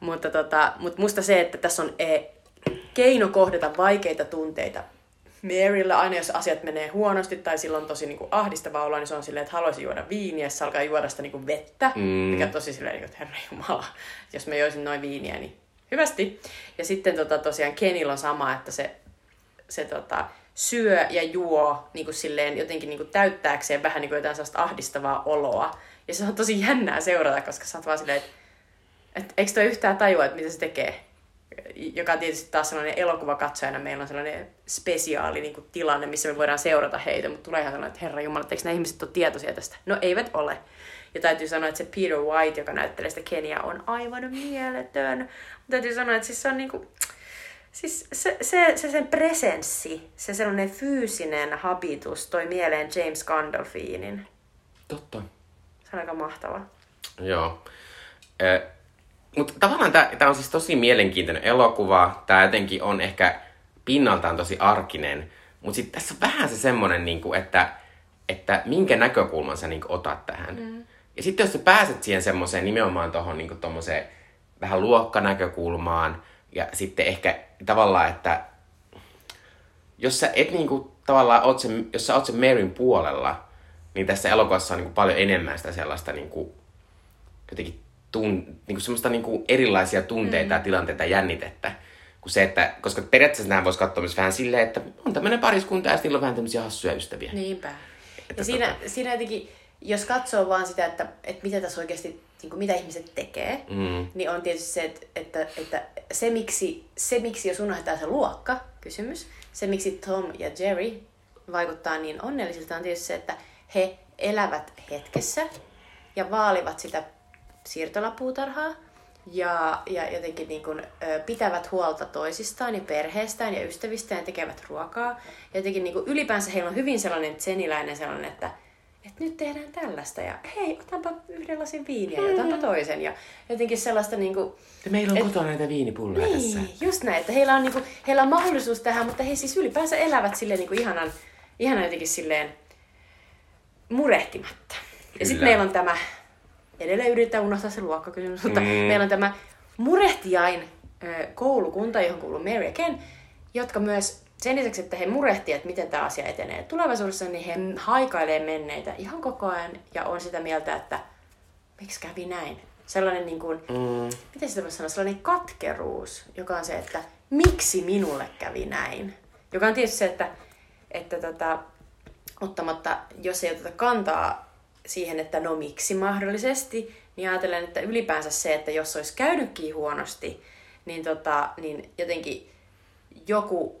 Mutta tota, mut musta se, että tässä on e, keino kohdata vaikeita tunteita. Maryllä aina, jos asiat menee huonosti tai silloin tosi niinku ahdistava olo, niin se on silleen, että haluaisi juoda viiniä, ja se alkaa juoda sitä niinku vettä, Mm. mikä on tosi silleen, niinku, että herra jumala, jos mä joisin noin viiniä, niin hyvästi. Ja sitten tota, tosiaan Kenillä on sama, että se, se tota, syö ja juo niin kuin silleen, jotenkin niin kuin täyttääkseen vähän niin kuin jotain sellaista ahdistavaa oloa. Ja se on tosi jännää seurata, koska sä oot vaan silleen, että et, eikö toi yhtään tajua, että mitä se tekee? Joka on tietysti taas sellainen elokuvakatsojana, meillä on sellainen spesiaali niin kuin tilanne, missä me voidaan seurata heitä, mutta tulee ihan sellainen, että herra jumala, eikö nämä ihmiset ole tietoisia tästä? No eivät ole. Ja täytyy sanoa, että se Peter White, joka näyttelee sitä Keniaa, on aivan mieletön. Mutta täytyy sanoa, että siis se on niinku, siis se, se, se sen presenssi, se sellainen fyysinen habitus toi mieleen James Gandolfinin. Totta. Se on aika mahtava. Joo. Eh, mutta tavallaan tämä on siis tosi mielenkiintoinen elokuva. Tämä jotenkin on ehkä pinnaltaan tosi arkinen. Mutta sitten tässä on vähän se semmoinen, niinku, että, että minkä näkökulman sä niinku, otat tähän. Mm. Ja sitten jos sä pääset siihen semmoiseen nimenomaan tuohon niinku, vähän luokkanäkökulmaan ja sitten ehkä tavallaan, että jos sä et niinku, tavallaan oot sen, jos sä oot sen Maryn puolella, niin tässä elokuvassa on niinku, paljon enemmän sitä sellaista niinku, jotenkin tun, niinku semmoista niinku erilaisia tunteita ja tilanteita ja jännitettä. Kuin se, että, koska periaatteessa nämä voisi katsoa myös vähän silleen, että on tämmöinen pariskunta ja sitten on vähän tämmöisiä hassuja ystäviä. Niinpä. Että Ja siinä, tota- siinä jotenkin, jos katsoo vaan sitä, että, että mitä tässä oikeasti, niin kuin mitä ihmiset tekee, Mm. niin on tietysti se, että, että, että se, miksi, se, miksi jos unohdetaan se luokka, kysymys, se, miksi Tom ja Jerry vaikuttaa niin onnellisilta, on tietysti se, että he elävät hetkessä ja vaalivat sitä siirtolapuutarhaa ja, ja jotenkin niin kuin, ö, pitävät huolta toisistaan ja perheestään ja ystävistään ja tekevät ruokaa. Ja jotenkin niin kuin, ylipäänsä heillä on hyvin sellainen tseniläinen sellainen, että, että nyt tehdään tällaista ja hei, otanpa yhden lasin viiniä ja otanpa toisen. Ja jotenkin sellaista niin kuin, Ja meillä on Et- kotona näitä viinipulloja tässä. niin, just näin, että heillä on, niinku, heillä on mahdollisuus tähän, mutta he siis ylipäänsä elävät sille niinku ihanan, ihan jotenkin silleen murehtimatta. Ja sitten Kyllä. meillä on tämä, edelleen yritetään unohtaa se luokkakysymys, mutta mm. meillä on tämä murehtiain koulukunta, johon kuuluu Mary ja Ken, jotka myös sen lisäksi, että he murehtii, että miten tämä asia etenee tulevaisuudessa, niin he haikailee menneitä ihan koko ajan ja on sitä mieltä, että miksi kävi näin. Sellainen niin kuin, Mm. miten sitä voisi sanoa, sellainen katkeruus, joka on se, että miksi minulle kävi näin. Joka on tietysti se, että, että tota, ottamatta, jos ei oteta kantaa siihen, että no miksi mahdollisesti, niin ajattelen, että ylipäänsä se, että jos olisi käynytkin huonosti, niin, tota, niin jotenkin joku,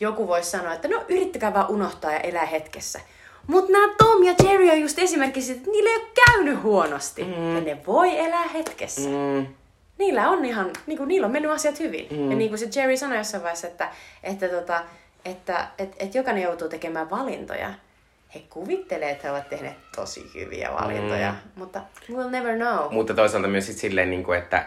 joku voisi sanoa, että no yrittäkää vaan unohtaa ja elää hetkessä. Mutta nämä Tom ja Jerry on just esimerkki siitä, että niillä ei ole käynyt huonosti. Mm. Ja ne voi elää hetkessä. Mm. Niillä on ihan, niin kuin, niillä on mennyt asiat hyvin. Mm. Ja niin kuin se Jerry sanoi jossain vaiheessa, että, että, tota, että et, et jokainen joutuu tekemään valintoja. He kuvittelee, että he ovat tehneet tosi hyviä valintoja, mm. mutta we'll never know. Mutta toisaalta myös sit silleen, niin kuin, että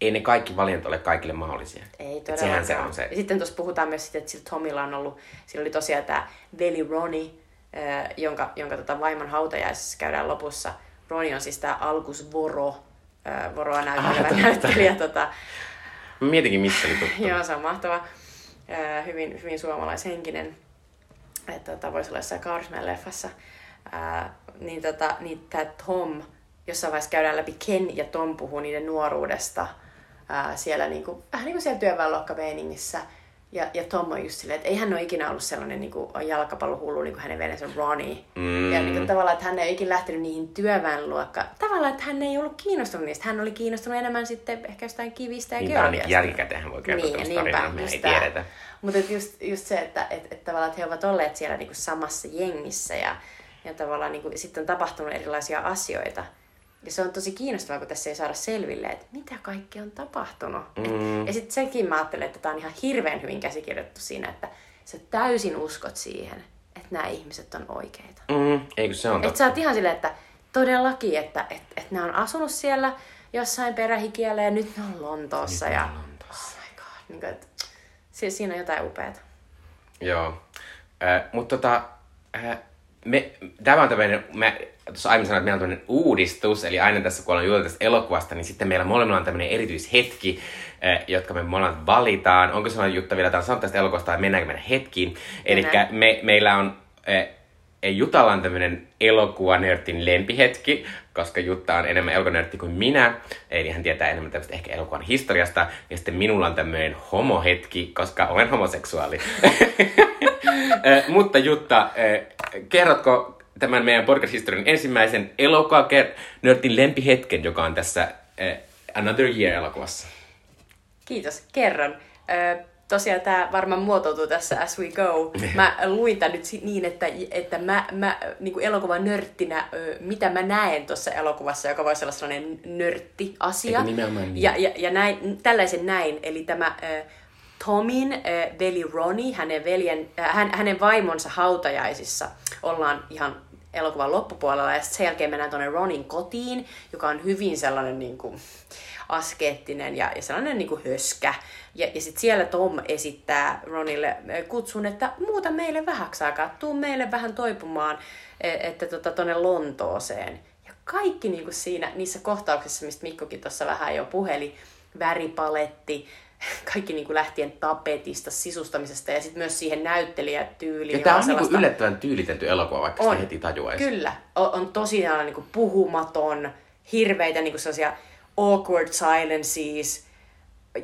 ei ne kaikki valinnat ole kaikille mahdollisia. Ei todellakaan. Sehän se on se. Ja sitten tuossa puhutaan myös siitä, että sillä Tomilla on ollut, sillä oli tosiaan tämä veli Ronnie, äh, jonka, jonka tota vaimon hautajaisessa käydään lopussa. Ronnie on siis tämä Alkus Voro, äh, Voroa näyttelevä totta. näyttelijä. Tota, mietinkin, mistä oli. Joo, se on mahtava. Äh, hyvin, hyvin suomalaishenkinen. Että tota, voisi olla jossain Kaurismäen leffassa. Äh, niin tota, niin tämä Tom, jossain vaiheessa käydään läpi Ken ja Tom puhuu niiden nuoruudesta. Äh, siellä niinku, vähän niin kuin siellä työväenluokkameiningissä. Ja, ja Tom on just silleen, että ei hän ole ikinä ollut sellainen niin kuin jalkapallohullu niin kuin hänen veljensä Ronnie. Mm. Ja niin kuin, tavallaan, että hän ei ikinä lähtenyt niihin työväenluokka. Tavallaan, että hän ei ollut kiinnostunut niistä. Hän oli kiinnostunut enemmän sitten ehkä jostain kivistä ja Niin, geologiasta. jälkikäteen voi kertoa Niin, tämmöistä niinpä, tarinaa, me ei tiedetä. Mutta just, just se, että et, et tavallaan, että he ovat olleet siellä niinku samassa jengissä ja, ja tavallaan niinku, sitten on tapahtunut erilaisia asioita. Ja se on tosi kiinnostavaa, kun tässä ei saada selville, että mitä kaikki on tapahtunut. Mm. Et, ja sitten sekin mä ajattelen, että tämä on ihan hirveän hyvin käsikirjoitettu siinä, että sä täysin uskot siihen, että nämä ihmiset on oikeita. Mm. Eikö se on Että totta? sä oot ihan silleen, että todellakin, että et, et ne on asunut siellä jossain perähikiellä ja nyt ne on Lontoossa. Nyt ja, on Lontoossa. Oh my god. Niin kuin, että, si- siinä on jotain upeata. Joo. Äh, mutta tota, äh, me, tämä on tämmöinen, mä tuossa aiemmin sanoin, että meillä on tämmöinen uudistus, eli aina tässä kun ollaan juteltu tästä elokuvasta, niin sitten meillä molemmilla on tämmöinen erityishetki, äh, jotka me molemmat valitaan. Onko sellainen Jutta vielä jotain sanoa tästä elokuvasta, vai mennäänkö mennä hetkiin? Eli me, meillä on äh, Jutalla on tämmöinen elokuvanörtin lempihetki, koska Jutta on enemmän elokuvanörtti kuin minä, eli hän tietää enemmän tämmöistä ehkä elokuvan historiasta, ja sitten minulla on tämmöinen homohetki, koska olen homoseksuaali. [LAUGHS] Mutta Jutta, kerrotko tämän meidän podcast-historian ensimmäisen elokuvanörtin lempihetken, joka on tässä Another Year-elokuvassa? Kiitos, kerron. Tosiaan tämä varmaan muotoutuu tässä as we go. Mä luin tän nyt niin, että, että mä, mä niin kuin elokuvan nörttinä, mitä mä näen tuossa elokuvassa, joka voisi olla sellainen nörtti-asia. Niin? Ja, ja, ja näin, tällaisen näin, eli tämä Tomin veli Ronnie, hänen, veljen, äh, hän, hänen vaimonsa hautajaisissa ollaan ihan elokuvan loppupuolella, ja sitten sen jälkeen mennään tuonne Ronin kotiin, joka on hyvin sellainen niin kuin, askeettinen ja, ja sellainen niin kuin höskä. Ja, ja sitten siellä Tom esittää Ronille kutsun, että muuta meille vähäksi aikaa, tuu meille vähän toipumaan, e- että tota, tuonne Lontooseen. Ja kaikki niin kuin siinä, niissä kohtauksissa, mistä Mikkokin tuossa vähän jo puheli, väripaletti, [LAUGHS] kaikki niin kuin lähtien tapetista, sisustamisesta ja sitten myös siihen näyttelijätyyliin. Ja tämä on niinku yllättävän tyylitelty elokuva, vaikka sitä heti tajuaisi. Kyllä. On, on tosiaan niin kuin puhumaton, hirveitä niin kuin sellaisia awkward silences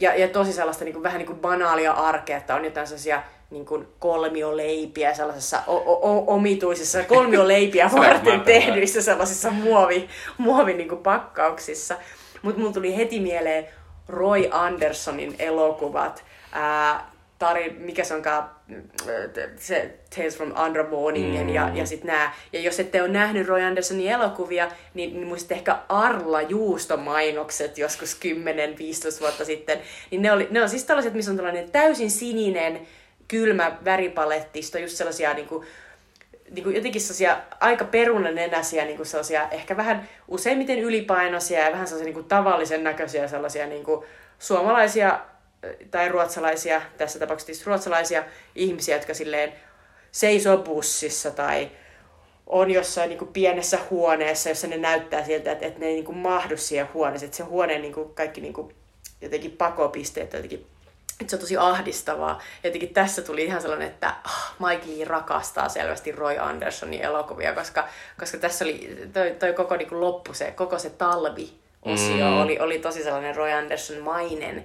ja, ja tosi sellaista niin kuin, vähän niin kuin banaalia arkea, että on jotain sellaisia niin kuin kolmioleipiä sellaisessa o- o- o- omituisissa kolmioleipiä [LAUGHS] varten tehdyissä sellaisissa muovi, muovi niin kuin pakkauksissa. Mutta mulla tuli heti mieleen Roy Andersonin elokuvat, ää, tari, mikä se onkaan, se Tales from Underwaningen mm. ja, ja sit nää. Ja jos ette ole nähnyt Roy Andersonin elokuvia, niin, niin muistatte ehkä Arla juustomainokset joskus 10-15 vuotta sitten. Niin ne, oli, ne on siis tällaiset, missä on tällainen täysin sininen, kylmä väripalettisto, just sellaisia niinku, niin kuin jotenkin sellaisia aika perunanenäisiä, niin kuin sellaisia ehkä vähän useimmiten ylipainoisia ja vähän sellaisia niin kuin tavallisen näköisiä sellaisia niin kuin suomalaisia tai ruotsalaisia, tässä tapauksessa ruotsalaisia ihmisiä, jotka silleen seisoo bussissa tai on jossain niin kuin pienessä huoneessa, jossa ne näyttää siltä, että, että ne ei niin kuin mahdu siihen huoneeseen. Että se huoneen niin kuin kaikki niin kuin jotenkin pakopisteet jotenkin että se on tosi ahdistavaa. Jotenkin tässä tuli ihan sellainen, että oh, Mike Lee rakastaa selvästi Roy Andersonin elokuvia, koska, koska tässä oli toi, toi koko niin kuin loppu, se, koko se talvi osio mm. oli, oli tosi sellainen Roy Anderson-mainen.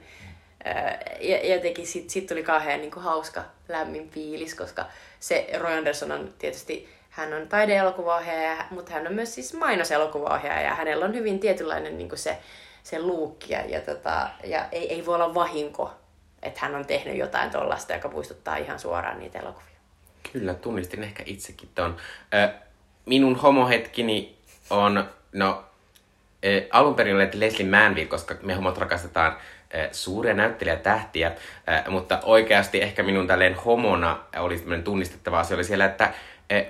Ja jotenkin sit, sit tuli kauhean niin kuin hauska, lämmin fiilis, koska se Roy Anderson on tietysti, hän on taideelokuvaohjaaja, mutta hän on myös siis mainoselokuvaohjaaja ja hänellä on hyvin tietynlainen niin kuin se, se luukki ja, ja, tota, ja ei, ei voi olla vahinko että hän on tehnyt jotain tuollaista, joka muistuttaa ihan suoraan niitä elokuvia. Kyllä, tunnistin ehkä itsekin ton. minun homohetkini on, no, alun perin oli Leslie Manville, koska me homot rakastetaan suuria näyttelijätähtiä, mutta oikeasti ehkä minun tälleen homona oli tämmöinen tunnistettava asia oli siellä, että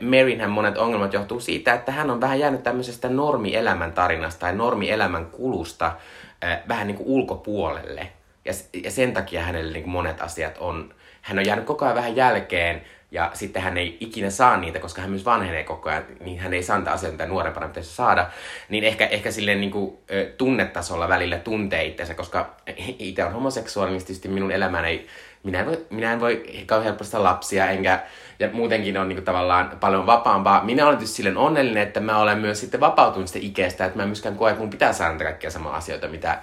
Marynhän monet ongelmat johtuu siitä, että hän on vähän jäänyt tämmöisestä normielämän tarinasta tai normielämän kulusta vähän niin kuin ulkopuolelle. Ja, ja sen takia hänelle niin kuin monet asiat on, hän on jäänyt koko ajan vähän jälkeen ja sitten hän ei ikinä saa niitä, koska hän myös vanhenee koko ajan, niin hän ei saa niitä asioita, mitä nuorempana pitäisi saada. Niin ehkä, ehkä silleen niin kuin, tunnetasolla välillä tuntee itsensä, koska itse on homoseksuaali, minun elämäni ei, minä en voi, minä en voi kauhean helposti lapsia, enkä, ja muutenkin on niin kuin, tavallaan paljon vapaampaa. Minä olen tietysti silleen onnellinen, että mä olen myös sitten vapautunut sitä ikästä, että mä myöskään koe, että mun pitää saada kaikkia samaa asioita, mitä,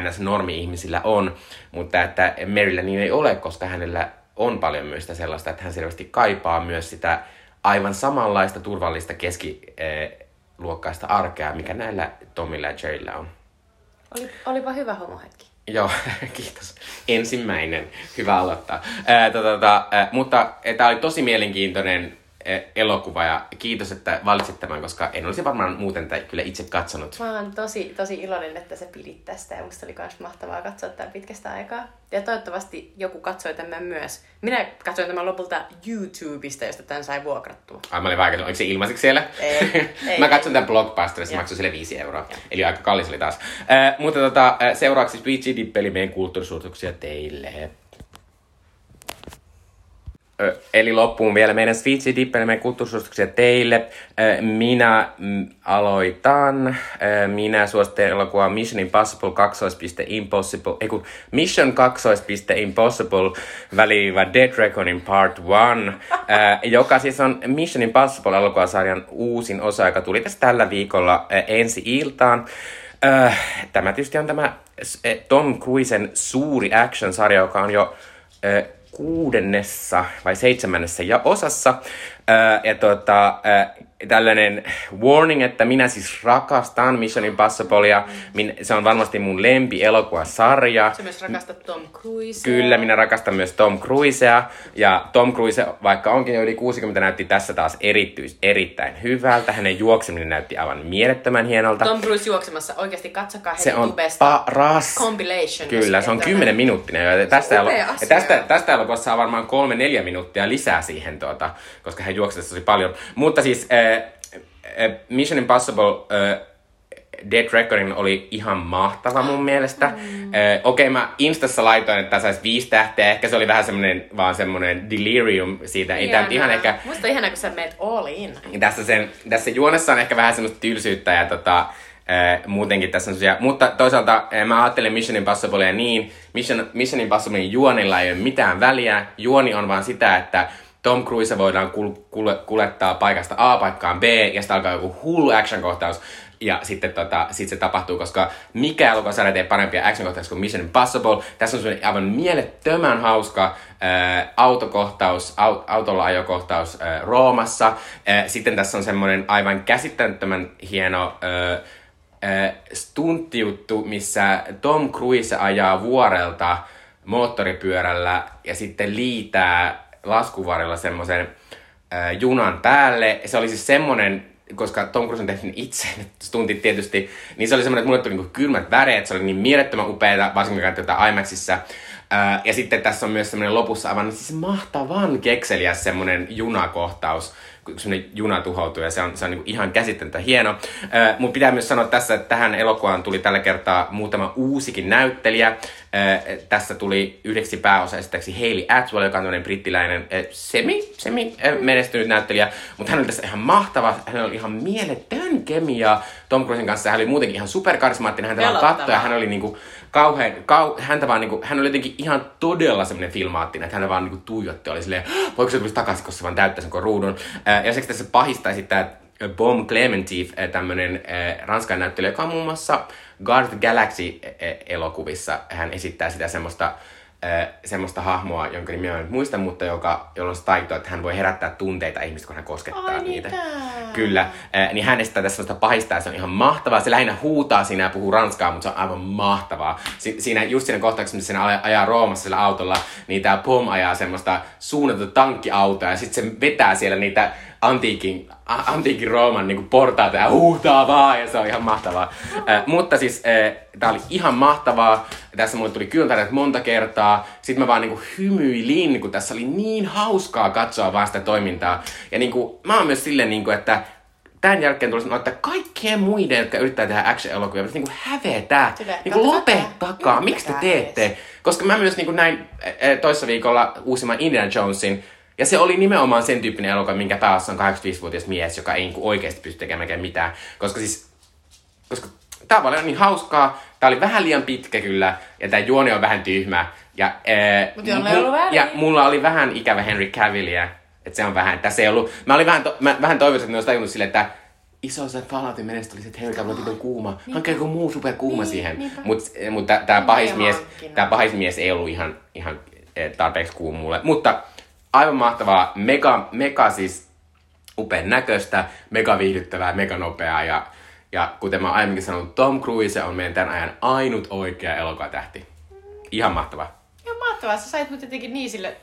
NS-normi-ihmisillä on, mutta että Merillä niin ei ole, koska hänellä on paljon myös sitä sellaista, että hän selvästi kaipaa myös sitä aivan samanlaista turvallista keskiluokkaista arkea, mikä näillä Tomilla ja Jerryllä on. Oli, olipa hyvä homohetki. Joo, [LAUGHS] kiitos. Ensimmäinen. Hyvä aloittaa. Ää, tota, tota, ää, mutta tämä oli tosi mielenkiintoinen elokuva ja kiitos, että valitsit tämän, koska en olisi varmaan muuten tai kyllä itse katsonut. Mä oon tosi, tosi iloinen, että sä pidit tästä ja musta oli myös mahtavaa katsoa tämän pitkästä aikaa. Ja toivottavasti joku katsoi tämän myös. Minä katsoin tämän lopulta YouTubesta, josta tämän sai vuokrattua. Ai mä olin vaikka, oliko se ilmaiseksi siellä? Ei. [LAUGHS] ei mä katsoin tämän Blockbusterissa, maksoi sille 5 euroa. Ja. Eli aika kallis oli taas. Äh, mutta tota, seuraavaksi Twitchi Dippeli meidän kulttuurisuutuksia teille. Eli loppuun vielä meidän Switchi Dippelemme kulttuurisuosituksia teille. Minä mm, aloitan. Minä suosittelen elokuvaa Mission Impossible 2. Impossible, ei kun Mission 2. Impossible väliivä Dead Reckoning Part 1, joka siis on Mission Impossible elokuvasarjan uusin osa, joka tuli tässä tällä viikolla ensi iltaan. Tämä tietysti on tämä Tom Cruisen suuri action-sarja, joka on jo kuudennessa vai seitsemännessä ja osassa. Ja tota, tällainen warning, että minä siis rakastan Mission Impossiblea. Min, se on varmasti mun lempi elokuvasarja. Se myös rakastat Tom Cruisea. Kyllä, minä rakastan myös Tom Cruisea. Ja Tom Cruise, vaikka onkin jo yli 60, näytti tässä taas erityis, erittäin hyvältä. Hänen juokseminen näytti aivan mielettömän hienolta. Tom Cruise juoksemassa, oikeasti katsokaa Se on paras. Compilation. Kyllä, se on 10 minuuttia. Ja tästä, elo- ja tästä, tästä elokuvassa saa varmaan kolme neljä minuuttia lisää siihen, tuota, koska hän juoksee tosi paljon. Mutta siis äh, Mission Impossible äh, Dead Reckoning oli ihan mahtava mun mielestä. Mm. Okei, okay, mä Instassa laitoin, että saisi viisi tähteä. Ehkä se oli vähän semmonen, vaan semmonen delirium siitä. Ei tämä ihan ehkä... Musta on ihanaa, kun sä meet all in. Tässä, sen, tässä juonessa on ehkä vähän semmoista tylsyyttä ja tota, äh, muutenkin tässä on sellaisia. Mutta toisaalta mä ajattelen Mission Impossiblea niin, Mission, Mission Impossiblein juonilla ei ole mitään väliä. Juoni on vaan sitä, että Tom Cruise voidaan kul- kul- kulettaa paikasta A paikkaan B, ja sitten alkaa joku hullu action-kohtaus, ja sitten tota, sit se tapahtuu, koska mikä elokuvasarja tee parempia action-kohtauksia kuin Mission Impossible. Tässä on sellainen aivan mielettömän hauska ää, autokohtaus, au- autolla ajokohtaus ää, Roomassa. Ää, sitten tässä on semmoinen aivan käsittämättömän hieno ää, missä Tom Cruise ajaa vuorelta moottoripyörällä ja sitten liitää laskuvarjolla semmoisen junan päälle. Se oli siis semmonen, koska Tom Cruise on tehnyt itse [LAUGHS] stuntit tietysti, niin se oli semmoinen, että mulle tuli niin kylmät väreet, se oli niin mielettömän upeaa, varsinkin kun tätä IMAXissa. Äh, ja sitten tässä on myös semmoinen lopussa aivan siis mahtavan kekseliä semmoinen junakohtaus, semmoinen juna tuhoutuu ja se on, se on niin ihan käsittämättä hieno. Mutta pitää myös sanoa tässä, että tähän elokuvaan tuli tällä kertaa muutama uusikin näyttelijä. Tässä tuli yhdeksi pääosaiseksi Hayley Atwell, joka on tämmöinen brittiläinen semi, semi menestynyt näyttelijä, mutta hän oli tässä ihan mahtava, hän oli ihan mieletön kemia Tom Cruisen kanssa, hän oli muutenkin ihan superkarismaattinen, häntä vaan katsoi ja hän oli niinku kauhean, kau, häntä vaan niinku, hän oli jotenkin ihan todella semmoinen filmaattinen, että hän vaan niinku tuijotti, oli silleen, voiko se tulisi takaisin, koska se vaan täyttää sen ruudun. Ja seksi tässä pahista esittää Bom Clementif, tämmönen ranskan näyttelijä, joka on muun muassa Guard Galaxy-elokuvissa. Hän esittää sitä semmoista semmoista hahmoa, jonka nimi en muista, mutta joka, jolla on se taito, että hän voi herättää tunteita ihmistä, kun hän koskettaa Ai, niitä. Niin Kyllä. Äh, niin hän esittää tässä semmoista pahista ja se on ihan mahtavaa. Se lähinnä huutaa siinä ja puhuu ranskaa, mutta se on aivan mahtavaa. Si- siinä, just siinä kohtauksessa, missä se ajaa Roomassa sillä autolla, niin tää Pom ajaa semmoista suunnatonta tankkiautoa ja sitten se vetää siellä niitä antiikin, antiikin Rooman niin portaita ja huutaa vaan ja se on ihan mahtavaa. Äh, mutta siis äh, tää oli ihan mahtavaa. Tässä mulle tuli kyltäneet monta kertaa. Sitten mä vaan niin kuin hymyilin, kun tässä oli niin hauskaa katsoa vaan sitä toimintaa. Ja niin kuin, mä oon myös silleen, niin kuin, että tämän jälkeen tulisi sanoa, että kaikkien muiden, jotka yrittää tehdä action-elokuvia, pitäisi niin hävetä. Niin kuin lopettakaa, miksi te teette? Koska mä myös niin kuin näin toissa viikolla uusimman Indiana Jonesin, ja se oli nimenomaan sen tyyppinen elokuva, minkä päässä on 85-vuotias mies, joka ei niin oikeasti pysty tekemään mitään. Koska siis, koska tää oli niin hauskaa, tää oli vähän liian pitkä kyllä, ja tää juoni on vähän tyhmä. Ja, ee, Mut mu- ja mulla oli vähän ikävä Henry Cavillia, että se on vähän, tässä ei ollut, mä olin vähän, to, mä, vähän toivoisin, että ne olisi tajunnut silleen, että iso se Falloutin menestä oli se, että Henry Cavill on kuuma. Hankkeen joku muu superkuuma niin, siihen. Mutta mut tää pahismies, tää pahismies ei ollut ihan, ihan tarpeeksi kuuma mulle. Mutta aivan mahtavaa, mega, mega siis upean näköistä, mega viihdyttävää, mega nopeaa ja, ja kuten mä aiemminkin sanonut, Tom Cruise on meidän tämän ajan ainut oikea elokuvatähti. Ihan mahtavaa. Ihan mahtavaa. Sä sait mut jotenkin niin sille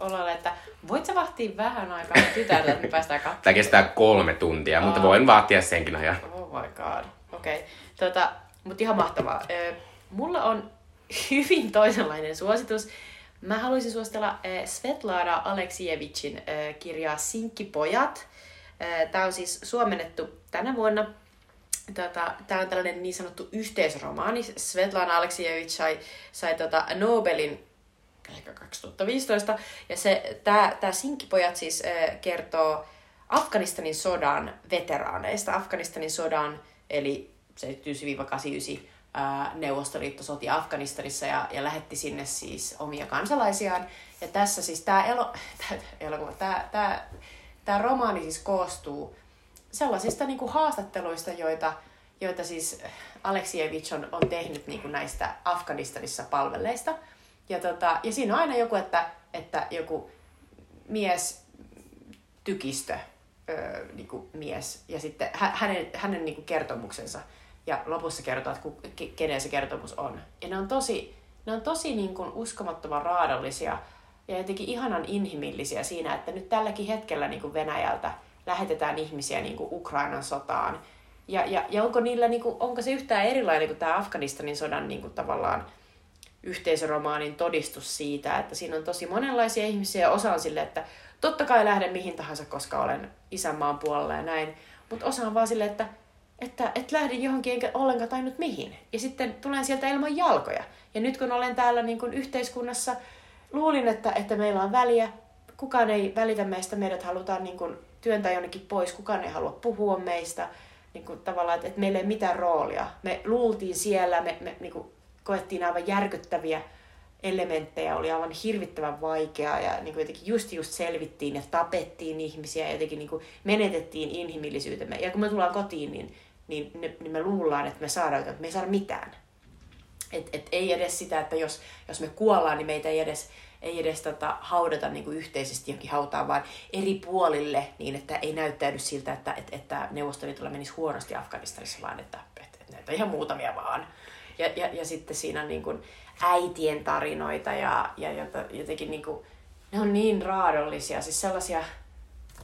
olalle, että voit sä vahtia vähän aikaa tytärtä, että me päästään katsomaan. Tämä kestää kolme tuntia, oh. mutta voin vaatia senkin ajan. Oh my god. Okei. Okay. Tota, mutta ihan mahtavaa. Mulla on hyvin toisenlainen suositus. Mä haluaisin suositella Svetlana Aleksijevicin kirjaa Sinkkipojat. Tämä on siis suomennettu tänä vuonna. Tota, tämä on tällainen niin sanottu yhteisromaani. Svetlana Aleksijevich sai, sai tota Nobelin ehkä 2015. Ja se, tämä, tämä Sinkkipojat siis kertoo Afganistanin sodan veteraaneista. Afganistanin sodan, eli 79-89 Neuvostoliitto soti Afganistanissa ja, ja lähetti sinne siis omia kansalaisiaan. Ja tässä siis tämä elo, [LAUGHS] elokuva, tämä, tämä, tämä romaani siis koostuu sellaisista niin kuin haastatteluista, joita, joita siis Aleksievich on, on tehnyt niin kuin näistä Afganistanissa palvelleista. Ja, tota, ja siinä on aina joku, että, että joku mies tykistö, öö, niin kuin mies, ja sitten hänen, hänen niin kuin kertomuksensa – ja lopussa kertoo, että kenen se kertomus on. Ja ne on tosi, ne on tosi niin kuin uskomattoman raadollisia ja jotenkin ihanan inhimillisiä siinä, että nyt tälläkin hetkellä niin kuin Venäjältä lähetetään ihmisiä niin kuin Ukrainan sotaan. Ja, ja, ja onko, niillä, niin kuin, onko se yhtään erilainen kuin tämä Afganistanin sodan niin kuin tavallaan yhteisöromaanin todistus siitä, että siinä on tosi monenlaisia ihmisiä ja osa on sille, että totta kai lähden mihin tahansa, koska olen isänmaan puolella ja näin. Mutta osa on vaan silleen, että että et lähdin johonkin enkä ollenkaan tainnut mihin. Ja sitten tulen sieltä ilman jalkoja. Ja nyt kun olen täällä niin kuin yhteiskunnassa, luulin, että, että meillä on väliä. Kukaan ei välitä meistä, meidät halutaan niin kuin työntää jonnekin pois, kukaan ei halua puhua meistä. Niin kuin tavallaan, että, että meillä ei mitään roolia. Me luultiin siellä, me, me niin kuin koettiin aivan järkyttäviä elementtejä, oli aivan hirvittävän vaikeaa ja niin kuin jotenkin just just selvittiin ja tapettiin ihmisiä ja jotenkin niin kuin menetettiin inhimillisyytemme. Ja kun me tullaan kotiin, niin niin, ne, niin me luullaan, että me saadaan että me ei saada mitään. Et, et ei edes sitä, että jos, jos me kuollaan, niin meitä ei edes, ei edes tota, haudata niin kuin yhteisesti johonkin hautaan, vaan eri puolille niin, että ei näyttäydy siltä, että, että, että Neuvostoliitolla menisi huonosti Afganistanissa, vaan että, että, että näitä ihan muutamia vaan. Ja, ja, ja sitten siinä on niin kuin äitien tarinoita ja, ja jotenkin niin kuin, ne on niin raadollisia, siis sellaisia,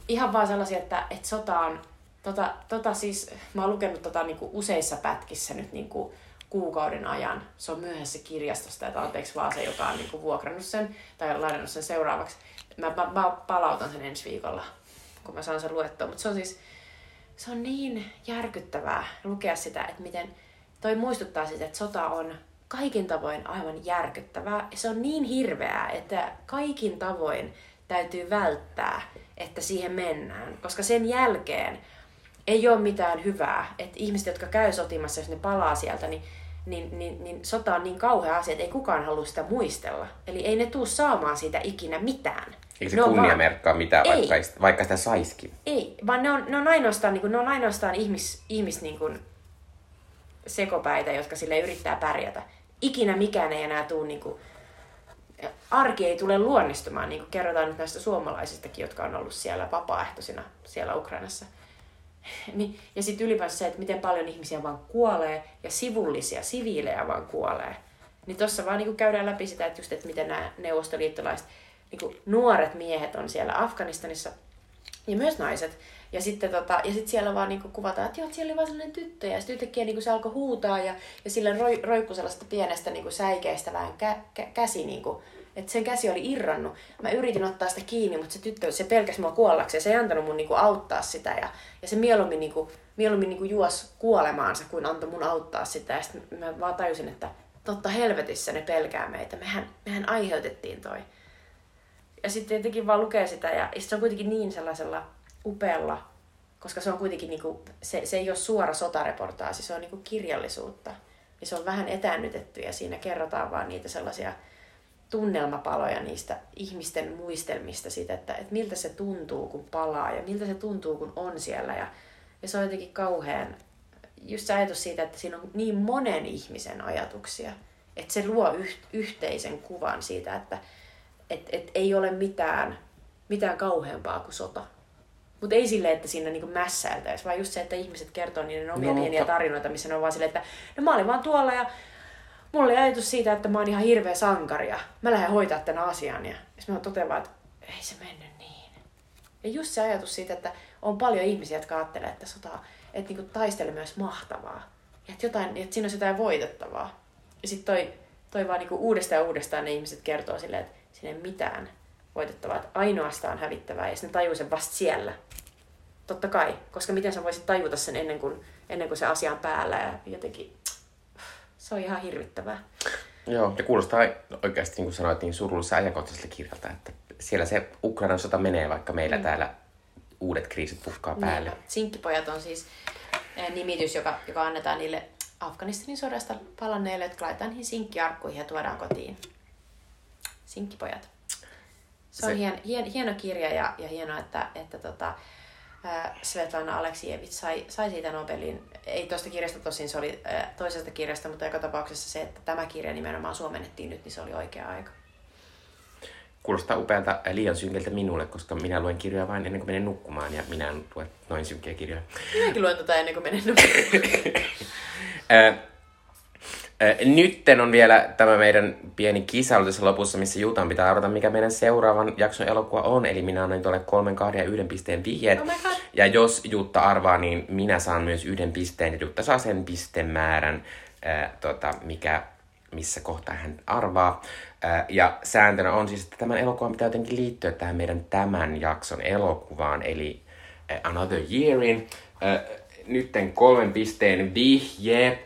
ihan vaan sellaisia, että, että sota on Tota, tota siis, mä oon lukenut tota niinku useissa pätkissä nyt niinku kuukauden ajan. Se on myöhässä kirjastosta, että anteeksi vaan se, joka on niinku vuokrannut sen tai lainannut sen seuraavaksi. Mä, mä, mä palautan sen ensi viikolla. kun mä saan sen luettua. Mutta se on siis, se on niin järkyttävää lukea sitä, että miten toi muistuttaa sitä, että sota on kaikin tavoin aivan järkyttävää. Se on niin hirveää, että kaikin tavoin täytyy välttää, että siihen mennään. Koska sen jälkeen ei ole mitään hyvää. Että ihmiset, jotka käy sotimassa, jos ne palaa sieltä, niin, niin, niin, niin sota on niin kauhea asia, että ei kukaan halua sitä muistella. Eli ei ne tuu saamaan siitä ikinä mitään. Eikö se Ne on kunnia vaan- mitään, Ei. vaikka, ei- vaikka sitä saiskin? Ei, vaan ne on, ne on ainoastaan, niin kuin, ne on ainoastaan ihmis, ihmis niin kuin, sekopäitä, jotka sille yrittää pärjätä. Ikinä mikään ei enää tule, niin kuin, arki ei tule luonnistumaan, niin kuin kerrotaan nyt näistä suomalaisistakin, jotka on ollut siellä vapaaehtoisina siellä Ukrainassa. [LAUGHS] Niin- Ja sitten ylipäänsä se, että miten paljon ihmisiä vaan kuolee ja sivullisia, siviilejä vaan kuolee. Niin tuossa vaan niin käydään läpi sitä, että, just, että miten nämä neuvostoliittolaiset niin nuoret miehet on siellä Afganistanissa ja myös naiset. Ja sitten tota, ja sit siellä vaan niinku kuvataan, että joo, siellä oli vaan sellainen tyttö. Ja sitten yhtäkkiä niinku se alkoi huutaa ja, ja sillä roi, roikkui sellaista pienestä niinku säikeistä vähän kä, kä, käsi. Niinku, että sen käsi oli irrannut. Mä yritin ottaa sitä kiinni, mutta se tyttö, se pelkäsi mua kuollakseen. Se ei antanut mun niinku auttaa sitä. Ja, ja se mieluummin, niinku, mieluummin niinku juos kuolemaansa, kuin antoi mun auttaa sitä. Ja sitten mä vaan tajusin, että totta helvetissä ne pelkää meitä. Mehän, mehän aiheutettiin toi. Ja sitten jotenkin vaan lukee sitä ja, ja sit se on kuitenkin niin sellaisella upealla, koska se on kuitenkin niinku, se, se ei ole suora sotareportaasi, se on niinku kirjallisuutta. Ja se on vähän etäännytetty ja siinä kerrotaan vaan niitä sellaisia tunnelmapaloja niistä ihmisten muistelmista siitä, että, että miltä se tuntuu, kun palaa ja miltä se tuntuu, kun on siellä. Ja, ja se on jotenkin kauhean, just se ajatus siitä, että siinä on niin monen ihmisen ajatuksia, että se luo yh, yhteisen kuvan siitä, että et, et ei ole mitään, mitään kauheampaa kuin sota. Mutta ei silleen, että siinä niinku mässäiltäisi, vaan just se, että ihmiset kertoo niiden omia No, pieniä mutta- tarinoita, missä ne on vaan silleen, että no mä olin vaan tuolla ja mulla oli ajatus siitä, että mä oon ihan hirveä sankari ja mä lähden hoitaa tämän asian. Ja sitten mä vaan, että ei se mennyt niin. Ja just se ajatus siitä, että on paljon ihmisiä, jotka ajattelee, että sota, että niinku taistele myös mahtavaa. Ja että, jotain, että siinä on jotain voitettavaa. Ja sitten toi, toi vaan niinku uudestaan ja uudestaan ne ihmiset kertoo silleen, että siinä ei mitään voitettavaa, että ainoastaan hävittävää. Ja sitten tajuu sen vasta siellä. Totta kai, koska miten sä voisit tajuta sen ennen kuin, ennen kuin se asia on päällä ja jotenkin se on ihan hirvittävää. Joo, ja kuulostaa oikeasti, niin kuin sanoit, niin surullisessa ajankohtaiselta kirjalta, että siellä se Ukrainan sota menee, vaikka meillä mm. täällä uudet kriisit pukkaa päälle. Niin, Sinkkipojat on siis nimitys, joka, joka annetaan niille Afganistanin sodasta palanneille, jotka laitetaan niihin sinkkiarkkuihin ja tuodaan kotiin. Sinkkipojat. Se on Se- hien, hien, hieno kirja ja, ja hienoa, että, että tota, Svetlana Aleksijevits sai, sai siitä Nobelin. Ei tuosta kirjasta tosin, se oli ää, toisesta kirjasta, mutta joka tapauksessa se, että tämä kirja nimenomaan suomennettiin nyt, niin se oli oikea aika. Kuulostaa upealta liian synkiltä minulle, koska minä luen kirjoja vain ennen kuin menen nukkumaan, ja minä en lue noin synkkiä kirjoja. Minäkin luen tätä ennen kuin menen nukkumaan. [LAUGHS] Nytten on vielä tämä meidän pieni kisa tässä lopussa, missä Jutan pitää arvata, mikä meidän seuraavan jakson elokuva on. Eli minä annoin tuolle kolmen, kahden ja yhden pisteen vihjeet. Oh. Ja jos Jutta arvaa, niin minä saan myös yhden pisteen. Ja Jutta saa sen pistemäärän, ää, tota, mikä, missä kohtaa hän arvaa. Ää, ja sääntönä on siis, että tämän elokuvan pitää jotenkin liittyä tähän meidän tämän jakson elokuvaan, eli Another Yearin. Ää, nytten kolmen pisteen vihje.